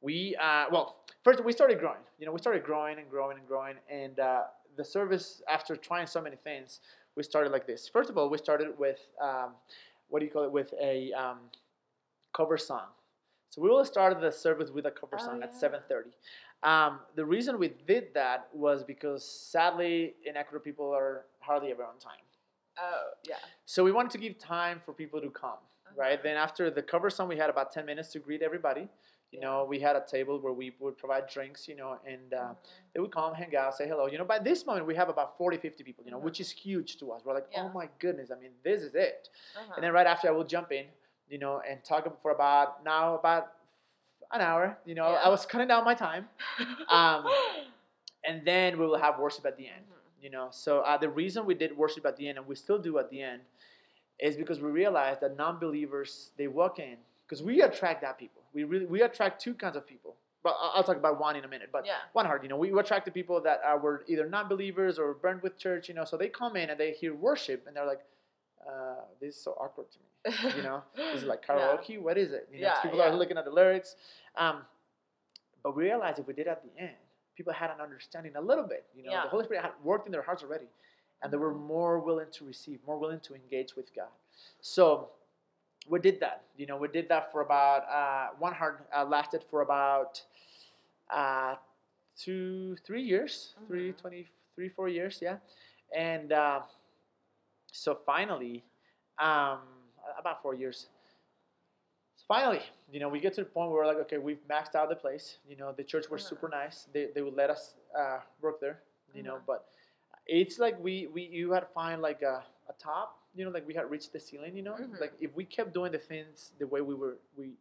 we uh, well, first we started growing. You know, we started growing and growing and growing, and uh, the service after trying so many things, we started like this. First of all, we started with um, what do you call it? With a um, cover song. So we will start the service with a cover Oh, song at seven thirty. Um, the reason we did that was because sadly in Ecuador people are hardly ever on time. Oh, yeah. So we wanted to give time for people to come. right? Uh-huh. Then after the cover song, we had about ten minutes to greet everybody. You Yeah. know, we had a table where we would provide drinks, you know, and uh, Mhm. they would come, hang out, say hello. You know, by this moment, we have about 40, 50 people, you know, Mhm. which is huge to us. We're like, Yeah. oh my goodness, I mean, this is it. Uh-huh. And then right after, I will jump in, you know, and talk for about now about an hour. You know, Yeah. I was cutting down my time, um, and then we will have worship at the end. Mhm. You know, so uh, the reason we did worship at the end, and we still do at the end, is because we realized that non-believers they walk in because we attract that people. We really we attract two kinds of people. But I'll talk about one in a minute. But Yeah. one heart, you know, we attract the people that are were either non-believers or burned with church. You know, so they come in and they hear worship and they're like, uh, "This is so awkward to me." You know, is like Yeah. karaoke. What is it? You know, Yeah, people yeah. are looking at the lyrics. Um, but we realized if we did at the end, people had an understanding a little bit. You know, Yeah. the Holy Spirit had worked in their hearts already, and they were Mhm. more willing to receive, more willing to engage with God. So we did that. You know, we did that for about uh, one heart uh, lasted for about uh, two, three years, three, Mhm. 20, three, four years, yeah. And uh, so finally, um, about four years. So finally, you know, we get to the point where we're like, okay, we've maxed out the place. You know, the church was Uh-huh. super nice. They, they would let us uh, work there. You know, Mhm. but it's like we, we you had to find like a, a top. You know, like we had reached the ceiling. You know, Mhm. like if we kept doing the things the way we were we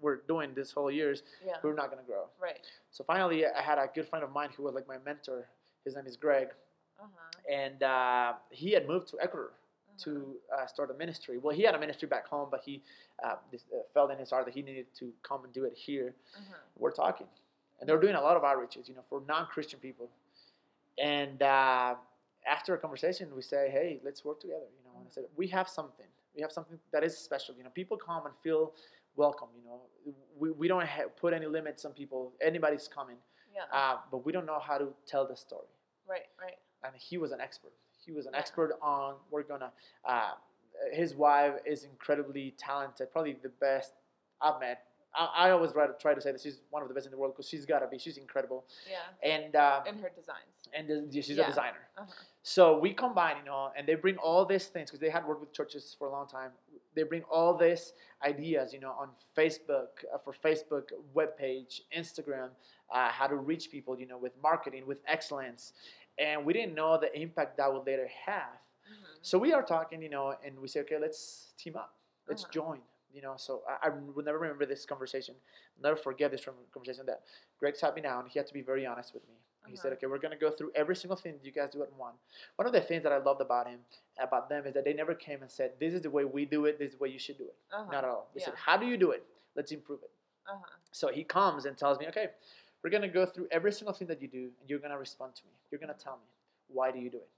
were doing this whole years, yeah. we were not gonna grow. Right. So finally, I had a good friend of mine who was like my mentor. His name is Greg, Uh-huh. And uh, he had moved to Ecuador uh-huh. to uh, start a ministry. Well, he had a ministry back home, but he uh, this, uh, felt in his heart that he needed to come and do it here. Uh-huh. We're talking, and they're doing a lot of outreaches, you know, for non-Christian people. And uh, after a conversation, we say, "Hey, let's work together." You know, and I said, "We have something. We have something that is special. You know, people come and feel welcome. You know, we, we don't ha- put any limits on people. Anybody's coming, Yeah. uh, but we don't know how to tell the story." right. Right. And he was an expert. He was an expert on. We're gonna. Uh, his wife is incredibly talented, probably the best I've met. I, I always try to try to say that she's one of the best in the world because she's gotta be. She's incredible, Yeah. and uh, And her designs. and the, she's Yeah. a designer. Uh-huh. So we combine, you know, and they bring all these things because they had worked with churches for a long time. They bring all these ideas, you know, on Facebook uh, for Facebook webpage, Instagram, uh, how to reach people, you know, with marketing, with excellence, and we didn't know the impact that would later have. Mhm. So we are talking, you know, and we say, okay, let's team up, let's Uh-huh. join, you know. So I, I will never remember this conversation, never forget this conversation that Greg sat me down. He had to be very honest with me. He said, Uh-huh. okay, we're gonna go through every single thing that you guys do at one. One of the things that I loved about him, about them, is that they never came and said, this is the way we do it, this is the way you should do it. Uh-huh. Not at all. They said, how do you do it? Let's improve it. Uh-huh. So he comes and tells me, okay, we're gonna go through every single thing that you do, and you're gonna respond to me. You're gonna tell me why do you do it.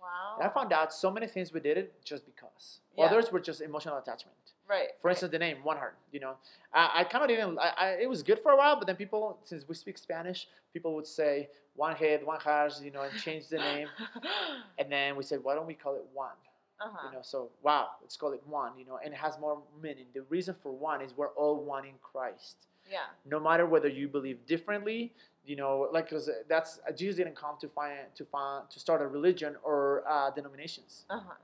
Wow. And I found out so many things we did it just because. Yeah. Others were just emotional attachment. Right. For right. instance, the name One Heart. You know, I, I kind of didn't. I, I, it was good for a while, but then people, since we speak Spanish, people would say One Head, One Heart, you know, and change the name. And then we said, why don't we call it One? uh-huh. You know, so wow, let's call it One. You know, and it has more meaning. The reason for one is we're all one in Christ. Yeah. No matter whether you believe differently, you know, like because that's Jesus didn't come to find to find to start a religion or uh, denominations. Uh-huh.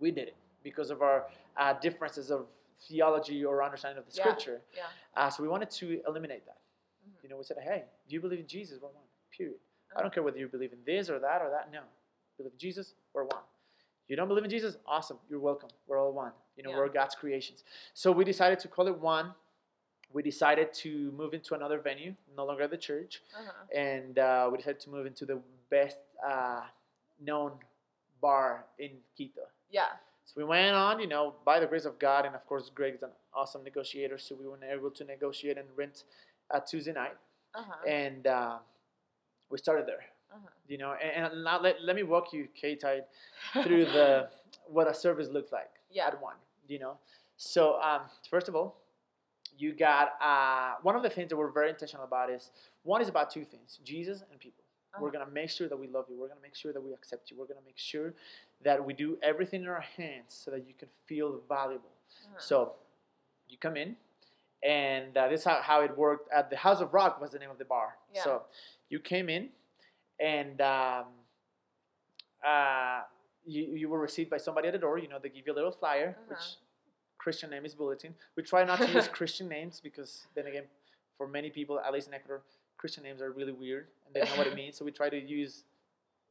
We did it because of our uh, differences of theology or understanding of the Yeah. scripture. Yeah. Uh, so we wanted to eliminate that. Mhm. You know, we said, hey, do you believe in Jesus? We're one. Period. I Uh-huh. don't care whether you believe in this or that or that. No. Believe in Jesus, we're one. You don't believe in Jesus? Awesome. You're welcome. We're all one. You know, Yeah. we're God's creations. So we decided to call it one. We decided to move into another venue, no longer the church. Uh-huh. And uh, we decided to move into the best uh, known bar in Quito. Yeah. So we went on, you know, by the grace of God, and of course, Greg's an awesome negotiator, so we were able to negotiate and rent a Tuesday night, Uh-huh. and uh, we started there, uh-huh. you know. And, and now let, let me walk you, K-Tide, through the what a service looked like Yeah. at one, you know. So um, first of all, you got uh, one of the things that we're very intentional about is one is about two things: Jesus and people. We're Uh-huh. gonna make sure that we love you. We're gonna make sure that we accept you. We're gonna make sure that we do everything in our hands so that you can feel valuable. Uh-huh. So you come in, and uh, this is how, how it worked. At the House of Rock was the name of the bar. Yeah. So you came in, and um, uh, you, you were received by somebody at the door. You know, they give you a little flyer, Uh-huh. which Christian name is Bulletin. We try not to use Christian names because then again, for many people, at least in Ecuador, Christian names are really weird and they don't know what it means. So we try to use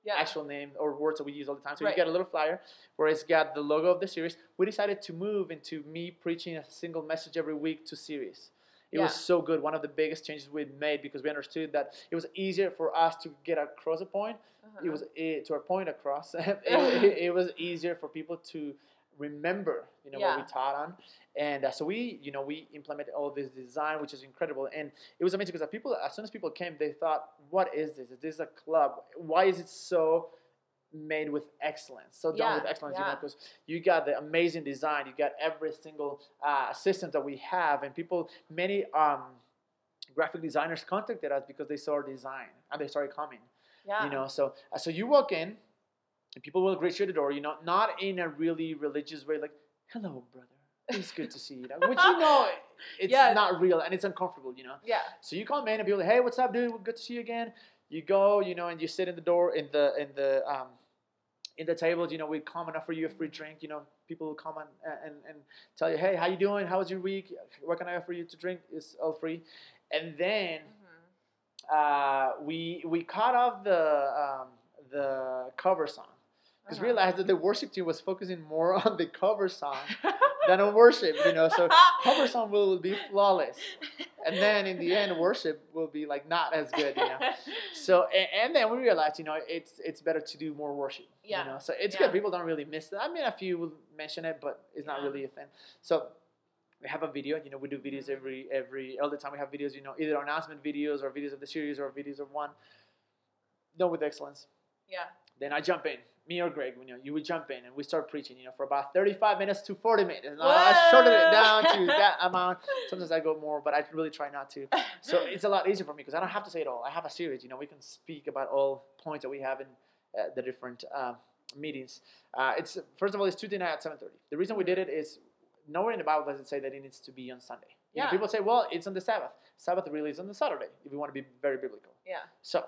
Yeah. actual name or words that we use all the time. So Right. you get a little flyer where it's got the logo of the series. We decided to move into me preaching a single message every week to series. It was so good. One of the biggest changes we made because we understood that it was easier for us to get across a point. Uh-huh. It was eh, to our point across. it, it- it was easier for people to remember, you know, what we taught on. And uh, so we, you know, we implemented all this design, which is incredible. And it was amazing because people, as soon as people came, they thought, "What is this? This is this a club? Why is it so made with excellence? So done Yeah, with excellence, you know, because you got the amazing design, you got every single uh, system that we have, and people, many um, graphic designers contacted us because they saw our design and they started coming yeah. you know so uh, so you walk in and people will greet you at the door you know not in a really religious way like hello brother. It's good to see you. Which you know it's Yeah. not real and it's uncomfortable you know? Yeah. so you come in and people like hey what's up dude? Good to see you again. You go you know and you sit in the door in the in the um in the tables you know we come and offer you a free drink you know? People will come and, and and tell you hey how you doing? How was your week? What can i offer you to drink? It's all free. And then Mhm. uh, we we cut off the um, the cover song because Uh-huh. we realized that the worship team was focusing more on the cover song than on worship. You know, so cover song will be flawless, and then in the end, worship will be like not as good. You know. So and, and then we realized, you know, it's it's better to do more worship. Yeah. You know, so it's Yeah. good. People don't really miss it. I mean, a few will mention it, but it's not really a thing. So we have a video. You know, we do videos Mhm. every every all the time. We have videos. You know, either announcement videos or videos of the series or videos of one. Done with excellence. yeah. Then I jump in. Me or Greg, you know, you would jump in and we start preaching. You know, for about thirty-five minutes to forty minutes. And I shortened it down to that amount. Sometimes I go more, but I really try not to. So it's a lot easier for me because I don't have to say it all. I have a series. You know, we can speak about all points that we have in uh, the different uh, meetings. Uh, it's first of all, it's Tuesday night at seven thirty. The reason we did it is nowhere in the Bible does it say that it needs to be on Sunday. You know, Yeah. people say, well, it's on the Sabbath. Sabbath really is on the Saturday if we want to be very biblical. Yeah. So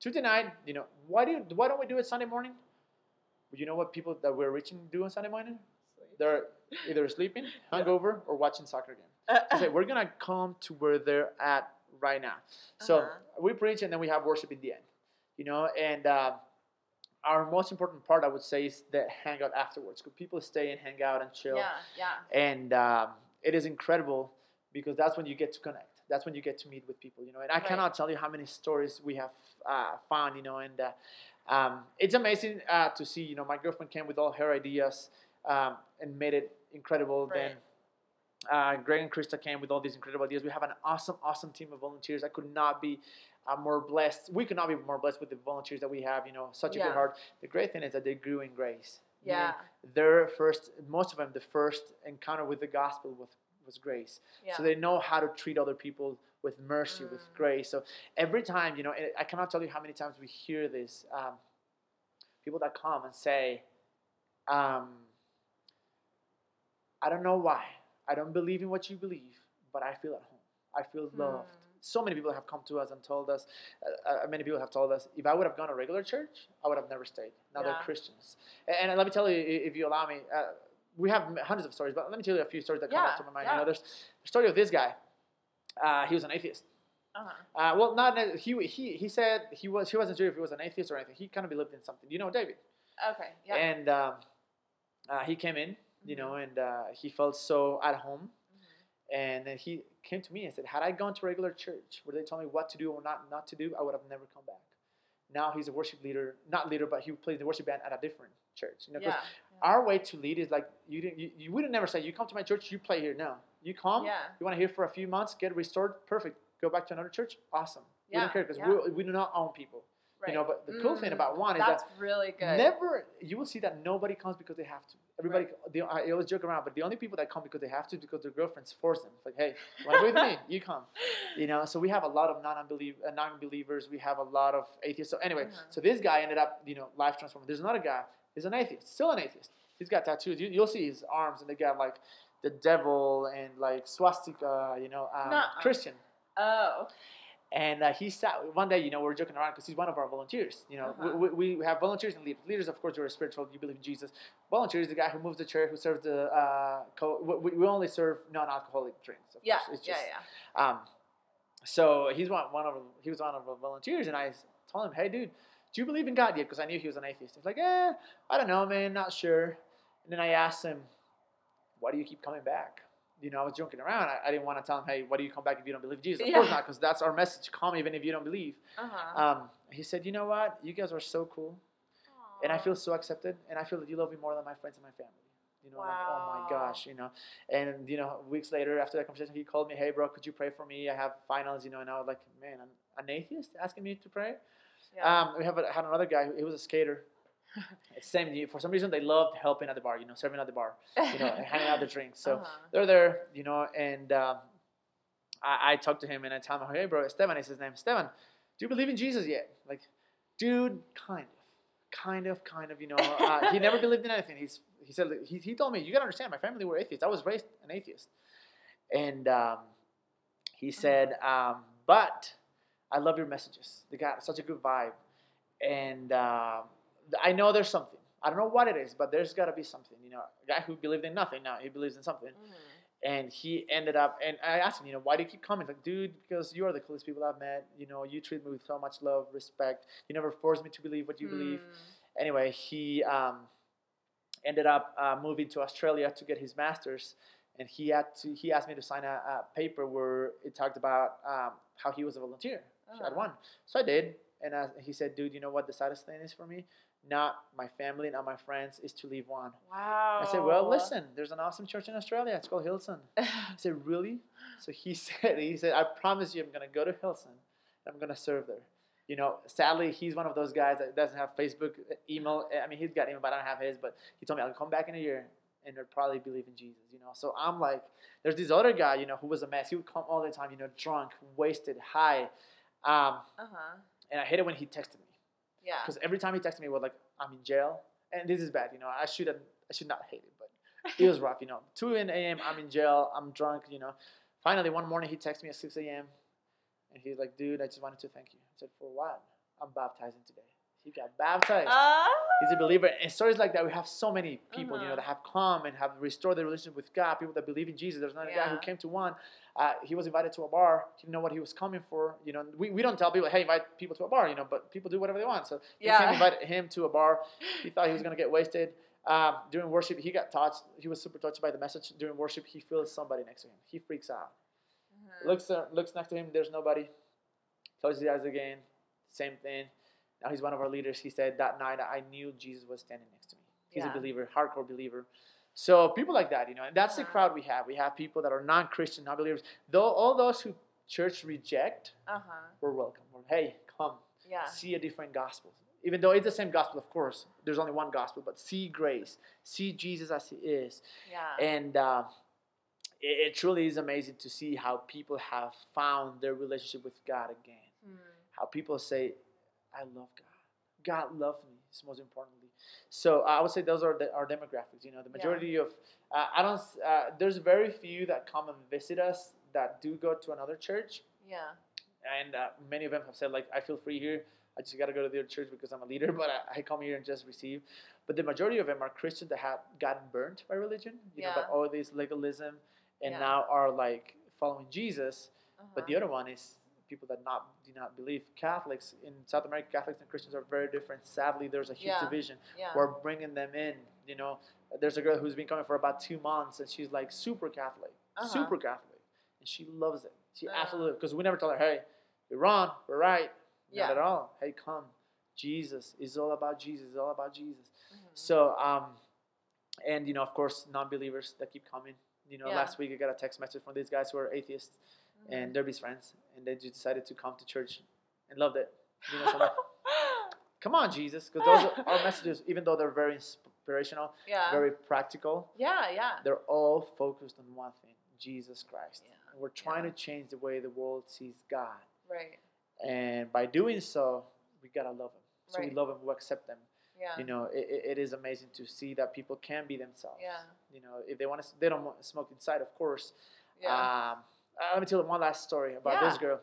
Tuesday night, you know, why do you, why don't we do it Sunday morning? Well, you know what people that we're reaching do on Sunday morning? They're either sleeping, Yeah. hungover, or watching soccer game. I say we're gonna come to where they're at right now. So Uh-huh. we preach and then we have worship in the end, you know. And uh, our most important part, I would say, is the hangout afterwards. Because people stay and hang out and chill, Yeah. Yeah. and um, it is incredible because that's when you get to connect. That's when you get to meet with people, you know. And I Right. cannot tell you how many stories we have uh, found, you know. And uh, um, it's amazing uh, to see, you know, my girlfriend came with all her ideas um, and made it incredible. Right. Then uh, Greg and Krista came with all these incredible ideas. We have an awesome, awesome team of volunteers. I could not be uh, more blessed. We could not be more blessed with the volunteers that we have. You know, such a Yeah. good heart. The great thing is that they grew in grace. Yeah. Their first, most of them, the first encounter with the gospel was was grace. Yeah. So they know how to treat other people with mercy, with Mm. grace. So every time, you know, I cannot tell you how many times we hear this. Um, people that come and say, um, I don't know why. I don't believe in what you believe, but I feel at home. I feel loved. Hmm. So many people have come to us and told us, uh, uh, many people have told us, if I would have gone to a regular church, I would have never stayed. Now they're Christians. And, and let me tell you, if you allow me, uh, we have hundreds of stories, but let me tell you a few stories that come up to my mind. You yeah. know, there's the story of this guy. Uh, he was an atheist. Uh-huh. Uh, well, not he, he he said he was he wasn't sure if he was an atheist or anything. He kind of believed in something. You know, David. Okay. Yeah. And um, uh, he came in, you Mhm. know, and uh, he felt so at home. Mhm. And then he came to me and said, "Had I gone to regular church where they told me what to do or not not to do, I would have never come back." Now he's a worship leader, not leader, but he plays the worship band at a different church. You know, 'cause yeah. our way to lead is like you didn't you, you wouldn't never say you come to my church, you play here. No, you come, Yeah. you want to hear for a few months, get restored, perfect. Go back to another church, awesome. we don't care because yeah. we, we do not own people. Right. You know, but the cool thing about one is That's that really good. Never, you will see that nobody comes because they have to. Everybody, the, I always joke around, but the only people that come because they have to because their girlfriends force them. It's like, hey, want to go with me? You come. You know, so we have a lot of non-unbelief, uh, non-believers. We have a lot of atheists. So anyway, Mhm. so this guy ended up, you know, life transformed. There's another guy. He's an atheist, still an atheist. He's got tattoos. You, you'll see his arms, and they got like the devil and like swastika. You know, um. Christian. Oh. And uh, he sat one day, you know, we are joking around because he's one of our volunteers. You know, Uh-huh. we, we, we have volunteers and leaders. Leaders, of course, who are spiritual. You believe in Jesus. Volunteers, the guy who moves the chair, who serves the. Uh, co- we, we only serve non-alcoholic drinks. Yeah. It's yeah, just, yeah. Um, so he's one, one of he was one of the volunteers, and I told him, "Hey, dude, do you believe in God yet?" Because I knew he was an atheist. He's like, "Eh, I don't know, man, not sure." And then I asked him, "Why do you keep coming back?" You know, I was joking around. I, I didn't want to tell him, "Hey, why do you come back if you don't believe Jesus?" Of course not, because that's our message. Come even if you don't believe. Uh-huh. Um, he said, "You know what? You guys are so cool, and I feel so accepted, and I feel that you love me more than my friends and my family." You know, like, oh my gosh, you know. And you know, weeks later after that conversation, he called me, "Hey, bro, could you pray for me? I have finals, you know." And I was like, "Man, I'm an atheist asking me to pray." yeah. Um, we have a, had another guy. He was a skater. Same. For some reason, they loved helping at the bar. You know, serving at the bar. You know, and handing out the drinks. So Uh-huh. they're there. You know, and um, I, I talked to him and I tell him, "Hey, bro, Esteban is his name. Esteban, do you believe in Jesus yet?" Like, dude, kind of, kind of, kind of. You know, uh, he never believed in anything. He's he said he, he told me, "You gotta understand, my family were atheists. I was raised an atheist," and um, he said, um, "But I love your messages. They got such a good vibe, and um I know there's something. I don't know what it is, but there's got to be something. You know, a guy who believed in nothing now he believes in something." Mhm. and he ended up and i asked him you know why do you keep coming like dude because you are the coolest people i've met you know you treat me with so much love respect you never force me to believe what you believe Mm. anyway he um, ended up uh, moving to australia to get his master's and he had to he asked me to sign a, a paper where it talked about um, how he was a volunteer at Uh-huh. one so i did and uh, he said dude you know what the saddest thing is for me not my family not my friends is to leave one Wow. i said well listen there's an awesome church in australia it's called Hillsong I said, really? So he said, he said, I promise you, I'm gonna go to Hillsong. and I'm gonna serve there. You know, sadly, he's one of those guys that doesn't have Facebook, uh, email. I mean, he's got email, but I don't have his. But he told me I'll come back in a year and they'll probably believe in Jesus. You know, so I'm like, there's this other guy, you know, who was a mess. He would come all the time, you know, drunk, wasted, high, um, Uh-huh. and I hated when he texted me Yeah. because every time he texted me, was like, I'm in jail, and this is bad. You know, I should have, I should not hate it, but it was rough, you know. 2 in a.m., I'm in jail, I'm drunk, you know. Finally, one morning, he texted me at 6 a.m. and he's like, dude, I just wanted to thank you. I said, for what? I'm baptizing today. He got baptized. Ah. He's a believer. And stories like that, we have so many people, you know, Uh-huh. that have come and have restored their relationship with God, people that believe in Jesus. There's not a guy who came to one. Uh, he was invited to a bar. He didn't know what he was coming for. You know, we, we don't tell people, hey, invite people to a bar, you know, but people do whatever they want. So Yeah. came invited him to a bar. He thought he was going to get wasted. Um, during worship, he got touched. He was super touched by the message. During worship, he feels somebody next to him. He freaks out. Mhm. Looks uh, looks next to him. There's nobody. Closes his eyes again. Same thing. Now he's one of our leaders. He said that night I knew Jesus was standing next to me. He's Yeah. a believer, hardcore believer. So people like that, you know, and that's the Uh-huh. crowd we have. We have people that are non-Christian, non-believers. Though all those who church reject, Uh-huh. we're welcome. We're, hey, come Yeah. see a different gospel. Even though it's the same gospel, of course, there's only one gospel, but see grace, see Jesus as He is, Yeah. and uh, it, it truly is amazing to see how people have found their relationship with God again. Hmm. How people say, "I love God. God loved me." It's most importantly. So I would say those are the, our demographics. You know, the Yeah. majority of uh, I don't. Uh, there's very few that come and visit us that do go to another church Yeah. and uh, many of them have said like I feel free here. I just got to go to their church because I'm a leader, but I, I come here and just receive. But the majority of them are Christians that have gotten burnt by religion, you know, by all this legalism, and Yeah. now are like following Jesus. But the Uh-huh. other one is people that not do not believe. Catholics in South America, Catholics and Christians are very different. Sadly, there's a huge Yeah. division. yeah. We're bringing them in. You know, there's a girl who's been coming for about two months, and she's like super Catholic, Uh-huh. super Catholic, and she loves it. She Uh. absolutely because we never tell her, hey, you're wrong, we're right. Yeah. Not at all. Hey, come. Jesus is all about Jesus. It's all about Jesus. Mhm. So, um, and you know, of course, non-believers that keep coming. You know, Yeah. last week I got a text message from these guys who are atheists Mhm. and they're friends, and they just decided to come to church and loved it. You know, so like, come on, Jesus, because those are our messages, even though they're very inspirational, yeah. very practical, yeah. Yeah. they're all focused on one thing: Jesus Christ. Yeah. And we're trying Yeah. to change the way the world sees God, Right. and by doing so, we gotta love Him. So we love Him, we accept them. Yeah. You know, it, it- it is amazing to see that people can be themselves. Yeah. You know, if they want to, they don't want to smoke inside, of course. Yeah. Um, uh, let me tell you one last story about this girl.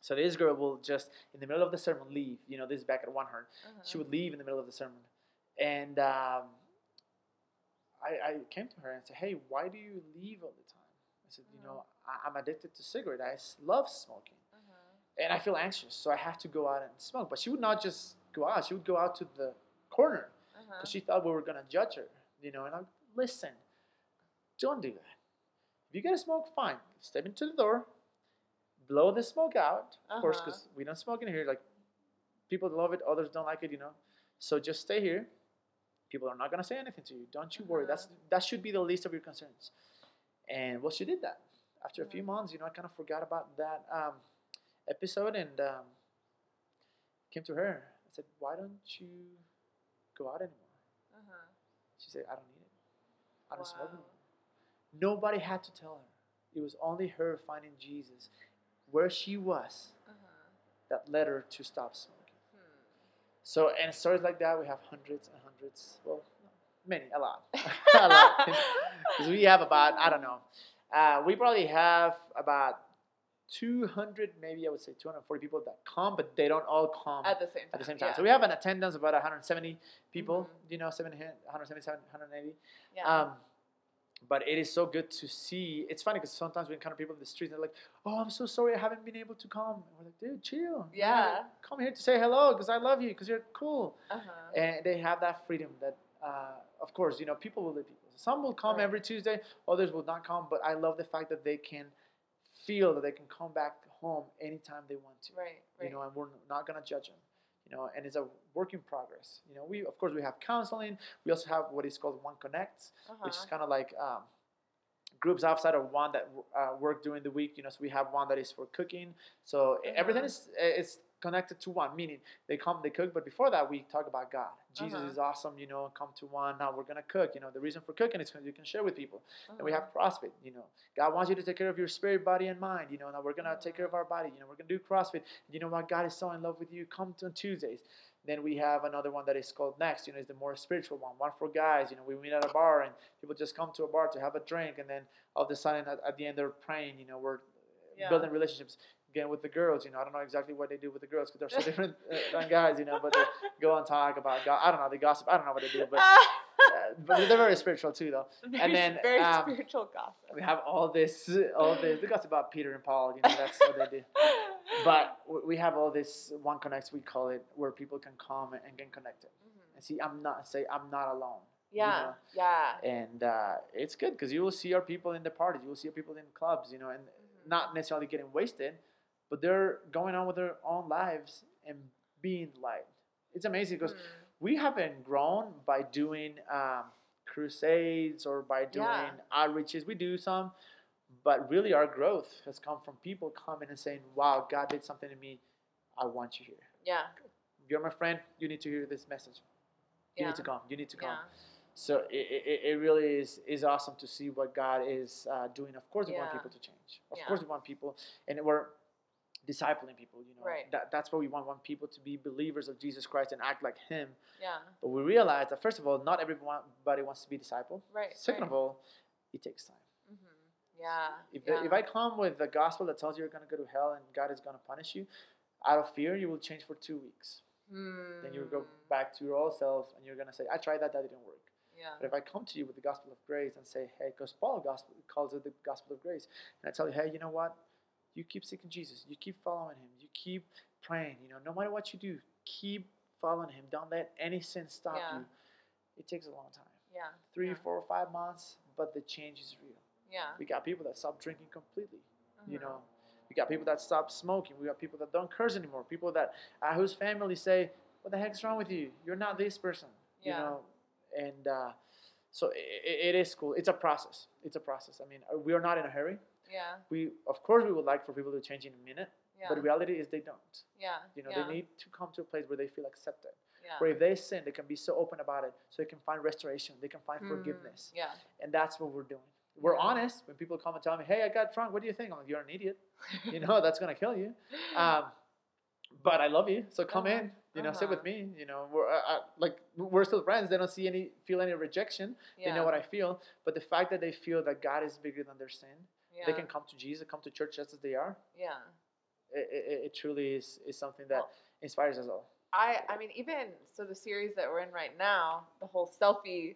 So this girl will just in the middle of the sermon leave. You know, this is back at One Heart. Uh-huh. She would leave in the middle of the sermon, and um, I, I came to her and said, "Hey, why do you leave all the time?" I said, "You know, I, I'm addicted to cigarette. I love smoking, Uh-huh. and I feel anxious, so I have to go out and smoke." But she would not just go out; she would go out to the corner Uh-huh. because she thought we were gonna judge her. You know, and I listen, don't do that. You gotta smoke, fine. Step into the door, blow the smoke out, of course, Uh-huh. because we don't smoke in here. Like people love it, others don't like it. You know, so just stay here. People are not gonna say anything to you. Don't you worry. Uh-huh. That's that should be the least of your concerns. And well, she did that. After a few Mhm. months, you know, I kind of forgot about that um, episode and um, came to her. I said, "Why don't you go out anymore?" Uh-huh. She said, "I don't need it. I don't smoke anymore." Nobody had to tell her. It was only her finding Jesus where she was Uh-huh. that led her to stop smoking. Hmm. So, and stories like that, we have hundreds and hundreds. Well, many, a lot. a lot. Because we have about, I don't know, uh, we probably have about 200, maybe I would say 240 people that come, but they don't all come At the same time. at the same time. Yeah. So we have an attendance of about 170 people, Mhm. you know, 70, 177, 180. yeah. Um, but it is so good to see. It's funny because sometimes we encounter people in the streets and they're like, "Oh, I'm so sorry, I haven't been able to come." And we're like, "Dude, chill. Yeah. come here to say hello because I love you because you're cool." uh-huh. And they have that freedom. That, uh, of course, you know, people will leave people. Some will come Right. every Tuesday, others will not come. But I love the fact that they can feel that they can come back home anytime they want to right. Right. you know, and we're not gonna judge them, you know, and it's a work in progress. You know, we of course we have counseling. We also have what is called One Connect, which is Uh-huh. kind of like um, groups outside of one that uh, work during the week. You know, so we have one that is for cooking. So everything Uh-huh. is is connected to one. Meaning they come, they cook, but before that we talk about God. Jesus Uh-huh. is awesome. You know, come to one. Now we're gonna cook. You know, the reason for cooking is because you can share with people. And we Uh-huh. have CrossFit. You know, God wants you to take care of your spirit, body, and mind. You know, now we're gonna take care of our body. You know, we're gonna do CrossFit. You know what? God is so in love with you. Come to on Tuesdays. Then we have another one that is called Next. You know, it's the more spiritual one. One for guys. You know, we meet at a bar and people just come to a bar to have a drink, and then all of a sudden at, at the end they're praying. You know, we're Yeah. building relationships. Again with the girls, you know, I don't know exactly what they do with the girls because they're so different uh, than guys, you know. But they go and talk about God. I don't know. They gossip. I don't know what they do, but uh, but they're very spiritual too, though. Very- then, very um, spiritual gossip. We have all this, all this. They gossip about Peter and Paul. You know, that's what they do. But we have all this one connects we call it, where people can come and get connected. Mhm. And see, I'm not say I'm not alone. you yeah, know? yeah. And uh, it's good because you will see our people in the parties. You will see our people in clubs. You know, and Mhm. not necessarily getting wasted, but they're going on with their own lives and being light. It's amazing because Mhm. we haven't grown by doing um, crusades or by doing Yeah. outreaches. We do some, but really our growth has come from people coming and saying, "Wow, God did something to me. I want you here. Yeah, You're my friend. You need to hear this message. You yeah, need to come. You need to come." yeah. So it, it, it really is is awesome to see what God is uh, doing. Of course, we want people to change. Of course, we want people, and we're discipling people. You know, Right. that, that's what we want. Want people to be believers of Jesus Christ and act like Him. Yeah, But we realize that first of all, not everybody wants to be discipled. right. Second right. of all, it takes time. Mhm. Yeah. If, yeah. if I come with the gospel that tells you you're going to go to hell and God is going to punish you, out of fear, you will change for two weeks. Then you will go Hmm. back to your old self and you're going to say, I tried that, that didn't work. Yeah. But if I come to you with the gospel of grace and say, hey, because Paul gospel calls it the gospel of grace, and I tell you, hey, you know what? You keep seeking Jesus. You keep following him. You keep praying. You know, no matter what you do, keep following him. Don't let any sin stop Yeah. you. It takes a long time. Yeah. Three, yeah. four, five months, but the change is real. Yeah. We got people that stop drinking completely. You Mhm. know, we got people that stop smoking. We got people that don't curse anymore. People that uh, whose family say, "What the heck's wrong with you? You're not this person." Yeah. You know, and uh, so it, it is cool. It's a process. It's a process. I mean, uh, we are not in a hurry. Yeah. We, of course, we would like for people to change in a minute, Yeah. but reality is they don't. yeah. You know, yeah. they need to come to a place where they feel accepted. Yeah. Where if they sin, they can be so open about it, so they can find restoration. They can find Mm, forgiveness, Yeah. and that's what we're doing. We're Yeah. honest when people come and tell me, "Hey, I got drunk. What do you think?" I'm like, "You're an idiot. You know that's gonna kill you." Um, but I love you, so come Uh-huh. in. You know, sit with Uh-huh. me. You know, we're uh, uh, like we're still friends. They don't see any feel any rejection. yeah. They know what I feel. But the fact that they feel that God is bigger than their sin, yeah. they can come to Jesus, come to church just as they are. Yeah. it, it, it truly is, is something that Well- inspires us all. I I mean even so the series that we're in right now, the whole selfie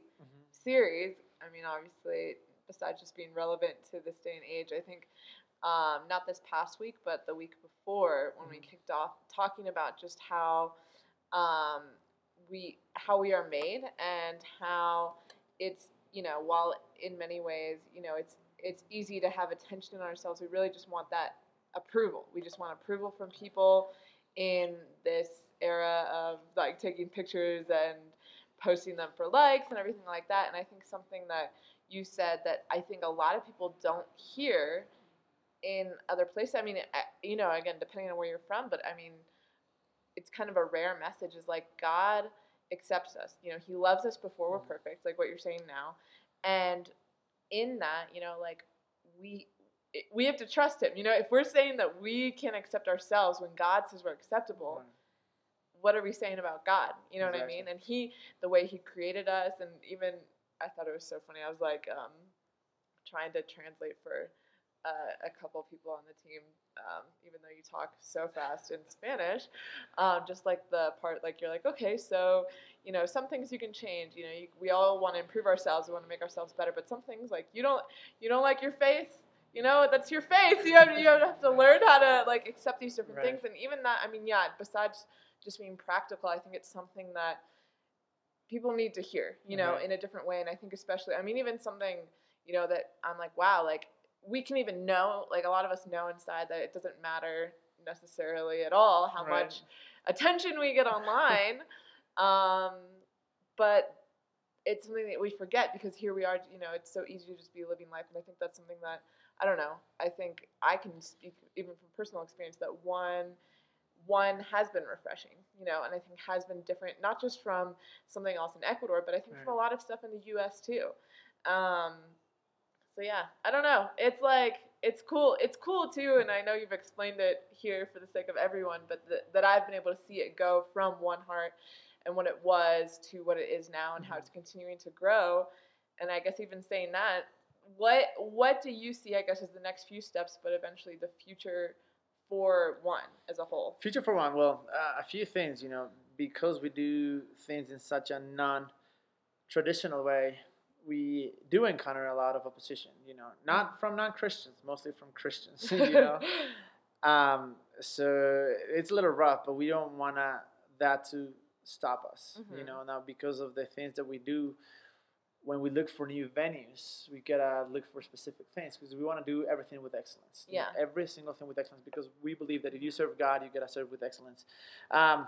series. I mean, obviously, besides just being relevant to this day and age, I think um, not this past week, but the week before when we Mhm. kicked off talking about just how um, we how we are made and how it's you know while in many ways you know it's it's easy to have attention on ourselves. We really just want that approval. We just want approval from people in this era of like taking pictures and posting them for likes and everything like that. And I think something that you said that I think a lot of people don't hear in other places. I mean, you know, again, depending on where you're from, but I mean, it's kind of a rare message is like God accepts us. You know, He loves us before we're Mhm. perfect, like what you're saying now. And in that, you know, like we we have to trust him. You know, if we're saying that we can accept ourselves when God says we're acceptable, Right. what are we saying about God? You know what I mean? And he, the way he created us, and even I thought it was so funny. I was like um, trying to translate for uh, a couple people on the team, um, even though you talk so fast in Spanish. Um, just like the part, like you're like, okay, so you know, some things you can change. You know, you, we all want to improve ourselves. We want to make ourselves better, but some things like you don't, you don't like your face. You know, that's your face. You have to, you have to learn how to like accept these different Right. things, and even that. I mean, yeah. Besides just being practical, I think it's something that people need to hear, you know, Right. in a different way. And I think especially, I mean, even something, you know, that I'm like, wow, like we can even know, like a lot of us know inside that it doesn't matter necessarily at all how Right. much attention we get online. um, but it's something that we forget because here we are, you know, it's so easy to just be living life. And I think that's something that, I don't know, I think I can speak even from personal experience that one, one has been refreshing, you know, and I think has been different, not just from something else in Ecuador, but I think from a lot of stuff in the U.S. too. Um, so yeah, I don't know. It's like it's cool. It's cool too, and I know you've explained it here for the sake of everyone, but th- that I've been able to see it go from one heart and what it was to what it is now, and how Mhm. it's continuing to grow. And I guess even saying that, what what do you see? I guess as the next few steps, but eventually the future for one as a whole. Future for one. Well, uh, a few things, you know, because we do things in such a non-traditional way, we do encounter a lot of opposition. You know, not from non-Christians, mostly from Christians. you know, um, so it's a little rough, but we don't want that to stop us. You Mhm. know, now because of the things that we do. When we look for new venues, we gotta look for specific things because we want to do everything with excellence. Yeah. every single thing with excellence because we believe that if you serve God, you gotta serve with excellence. Um,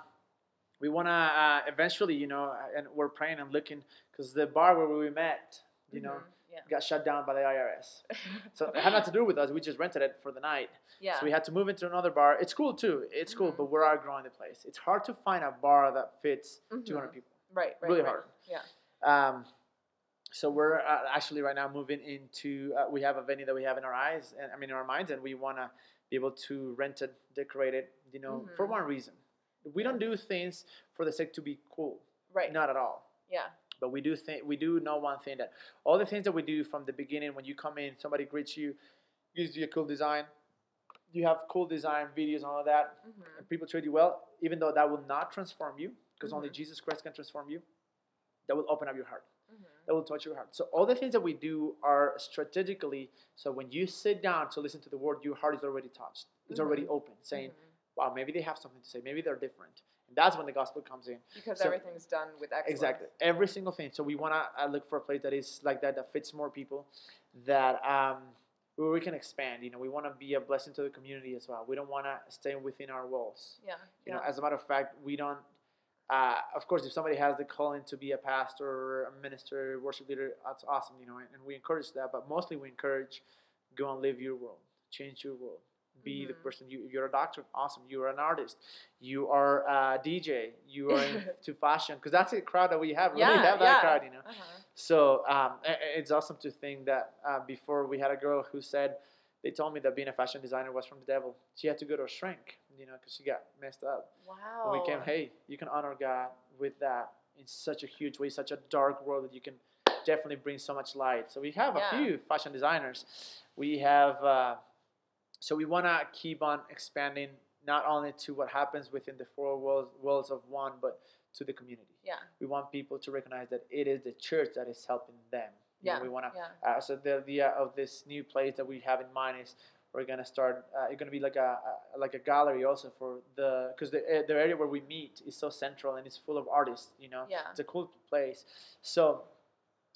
we want to uh, eventually, you know, and we're praying and looking because the bar where we met, you know, Mhm, yeah. got shut down by the IRS. So it had nothing to do with us. We just rented it for the night. yeah. So we had to move into another bar. It's cool too. It's cool, Mhm. but we're outgrowing the place. It's hard to find a bar that fits Mhm. 200 people. right, right. really right. hard. Yeah. Um, so we're uh, actually right now moving into. Uh, we have a venue that we have in our eyes, and I mean in our minds, and we want to be able to rent it, decorate it. You know, for Mhm. one reason, we don't do things for the sake to be cool. Right. Not at all. Yeah. But we do think we do know one thing that all the things that we do from the beginning, when you come in, somebody greets you, gives you a cool design. You have cool design videos and all of that hmm and people treat you well, even though that will not transform you, because only Mhm. Jesus Christ can transform you, that will open up your heart. hmm That will touch your heart. So all the things that we do are strategically. So when you sit down to listen to the word, your heart is already touched. It's already Mhm. open, saying, Mhm. "Wow, maybe they have something to say. Maybe they're different." And that's when the gospel comes in. Because So- everything's done with excellence. Exactly. Every single thing. So we want to uh, look for a place that is like that, that fits more people, that um, where we can expand. You know, we want to be a blessing to the community as well. We don't want to stay within our walls. Yeah. You yeah. know, as a matter of fact, we don't. Uh, of course, if somebody has the calling to be a pastor, a minister, worship leader, that's awesome. You know, and, and we encourage that. But mostly, we encourage go and live your world, change your world, be the Mhm. person you. You're a doctor, awesome. You are an artist. You are a DJ. You are into fashion because that's the crowd that we have. Yeah. really have that yeah. crowd, you know. Uh-huh. So um, it's awesome to think that uh, before we had a girl who said they told me that being a fashion designer was from the devil. She had to go to a shrink, you know, because she got messed up. Wow. And we came, hey, you can honor God with that in such a huge way, such a dark world that you can definitely bring so much light. So we have Yeah. a few fashion designers. We have uh, so we want to keep on expanding not only to what happens within the four walls, walls of one, but to the community. Yeah. We want people to recognize that it is the church that is helping them. You know, Yeah, we want to. yeah. Uh, so the idea of this new place that we have in mind is we're gonna start. Uh, it's gonna be like a, a like a gallery also for the because the uh, the area where we meet is so central and it's full of artists. You know, Yeah. it's a cool place. So.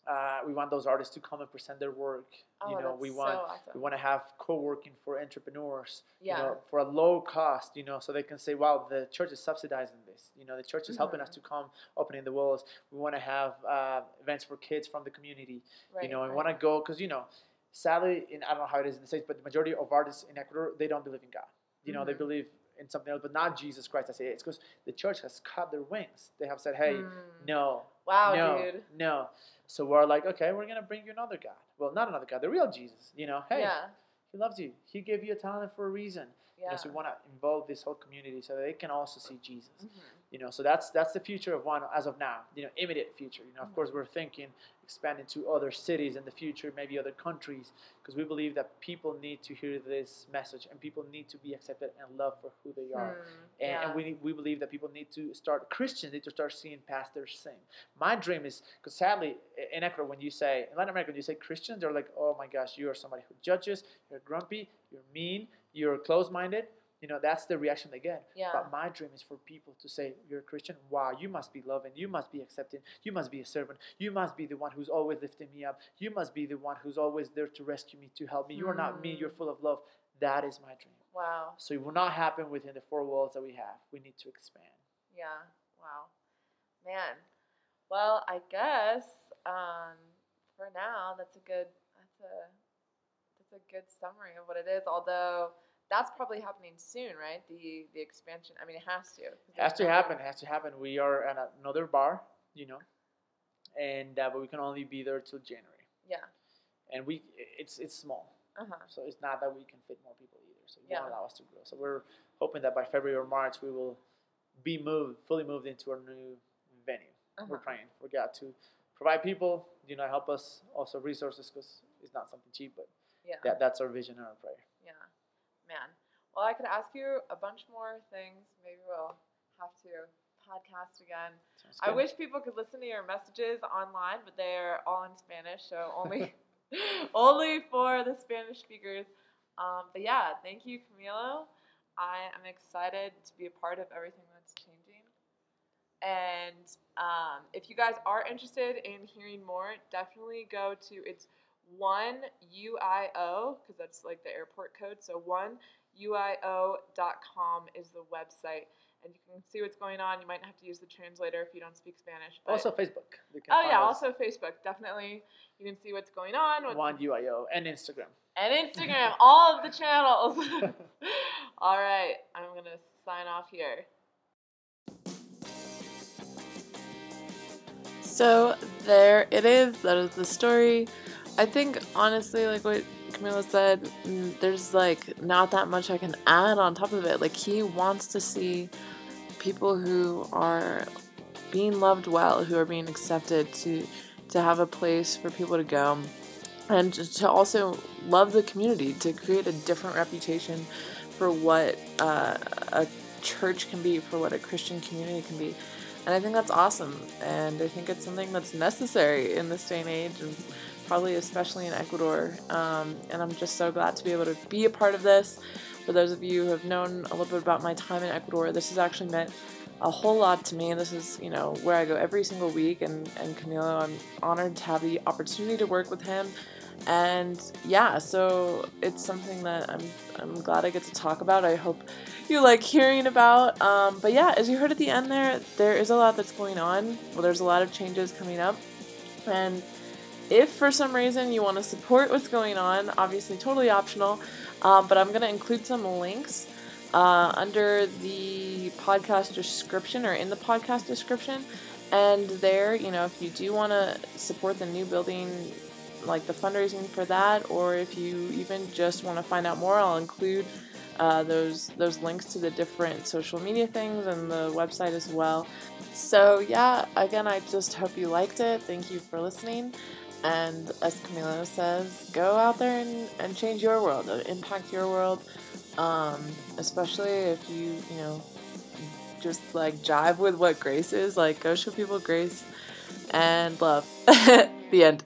Uh, we want those artists to come and present their work. Oh, you know, we want so we want to have co-working for entrepreneurs Yeah. you know, for a low cost, you know, so they can say, wow, the church is subsidizing this. You know, the church is helping us Mhm. to come, opening the walls. We want to have uh, events for kids from the community, right, you know, and right. want to go, because, you know, sadly, in, I don't know how it is in the States, but the majority of artists in Ecuador, they don't believe in God. You know, they Mhm. believe in something else, but not Jesus Christ. I say it's because the church has cut their wings. They have said, hey, Mm. no, Wow, no, dude. no. So we're like, okay, we're going to bring you another God. Well, not another God, the real Jesus. You know, hey, Yeah. he loves you. He gave you a talent for a reason. You Yeah. know, so we want to involve this whole community so that they can also see Jesus. Mhm. You know, so that's that's the future of one as of now. You know, immediate future. You know, of Mhm. course, we're thinking expanding to other cities in the future, maybe other countries, because we believe that people need to hear this message and people need to be accepted and loved for who they are. Mm, And, yeah. and we, we believe that people need to start Christians need to start seeing past their sin. My dream is because sadly in Ecuador when you say in Latin America when you say Christians they're like oh my gosh you are somebody who judges you're grumpy you're mean you're closed-minded you know that's the reaction they get. Yeah. But my dream is for people to say you're a Christian wow you must be loving you must be accepting you must be a servant you must be the one who's always lifting me up you must be the one who's always there to rescue me to help me you are not me you're Mm. full of love that is my dream. wow. So it will not happen within the four walls that we have. We need to expand. Yeah. Wow. Man. Well, I guess um, for now that's a good that's a that's a good summary of what it is. Although that's probably happening soon, right? The the expansion. I mean, it has to. It has to happen. It has to happen. We are at another bar, you know, and uh, but we can only be there till January. Yeah. And we it's it's small, Uh huh. so it's not that we can fit more people either. So it Yeah. won't allow us to grow. So we're hoping that by February or March we will be moved, fully moved into our new venue. We're Uh-huh. praying for God to provide people, you know, help us also resources because it's not something cheap, but Yeah. that that's our vision and our prayer. Man. Well, I could ask you a bunch more things. Maybe we'll have to podcast again. I wish people could listen to your messages online, but they're all in Spanish, so only only for the Spanish speakers. Um, but yeah, thank you, Camilo. I am excited to be a part of everything that's changing. And um, if you guys are interested in hearing more, definitely go to it's one UIO because that's like the airport code. So one UIO.com is the website, and you can see what's going on. You might have to use the translator if you don't speak Spanish. But Also Facebook. Oh yeah, us also Facebook. Definitely, you can see what's going on. What's, one UIO and Instagram. and Instagram, all of the channels. all right, I'm gonna sign off here. So there it is. That is the story. I think honestly, like what Camilo said, mm, there's like not that much I can add on top of it. Like he wants to see people who are being loved well, who are being accepted, to to have a place for people to go, and to also love the community, to create a different reputation for what uh, a church can be, for what a Christian community can be. And I think that's awesome. And I think it's something that's necessary in this day and age, and probably especially in Ecuador. Um, and I'm just so glad to be able to be a part of this. For those of you who have known a little bit about my time in Ecuador, this has actually meant a whole lot to me. This is, you know, where I go every single week. And, and Camilo, I'm honored to have the opportunity to work with him. And yeah, so it's something that I'm, I'm glad I get to talk about. I hope you like hearing about. Um, but yeah, as you heard at the end there, there is a lot that's going on. Well, there's a lot of changes coming up. And if for some reason you want to support what's going on, obviously totally optional, um, but I'm going to include some links uh, under the podcast description or in the podcast description. And there, you know, if you do want to support the new building, like the fundraising for that, or if you even just want to find out more, I'll include uh, those those links to the different social media things and the website as well. So yeah, again, I just hope you liked it. Thank you for listening, And as Camilo says, go out there and, and change your world, uh, impact your world. Um, especially if you, you know, just like jive with what grace is. Like, go show people grace and love. the end.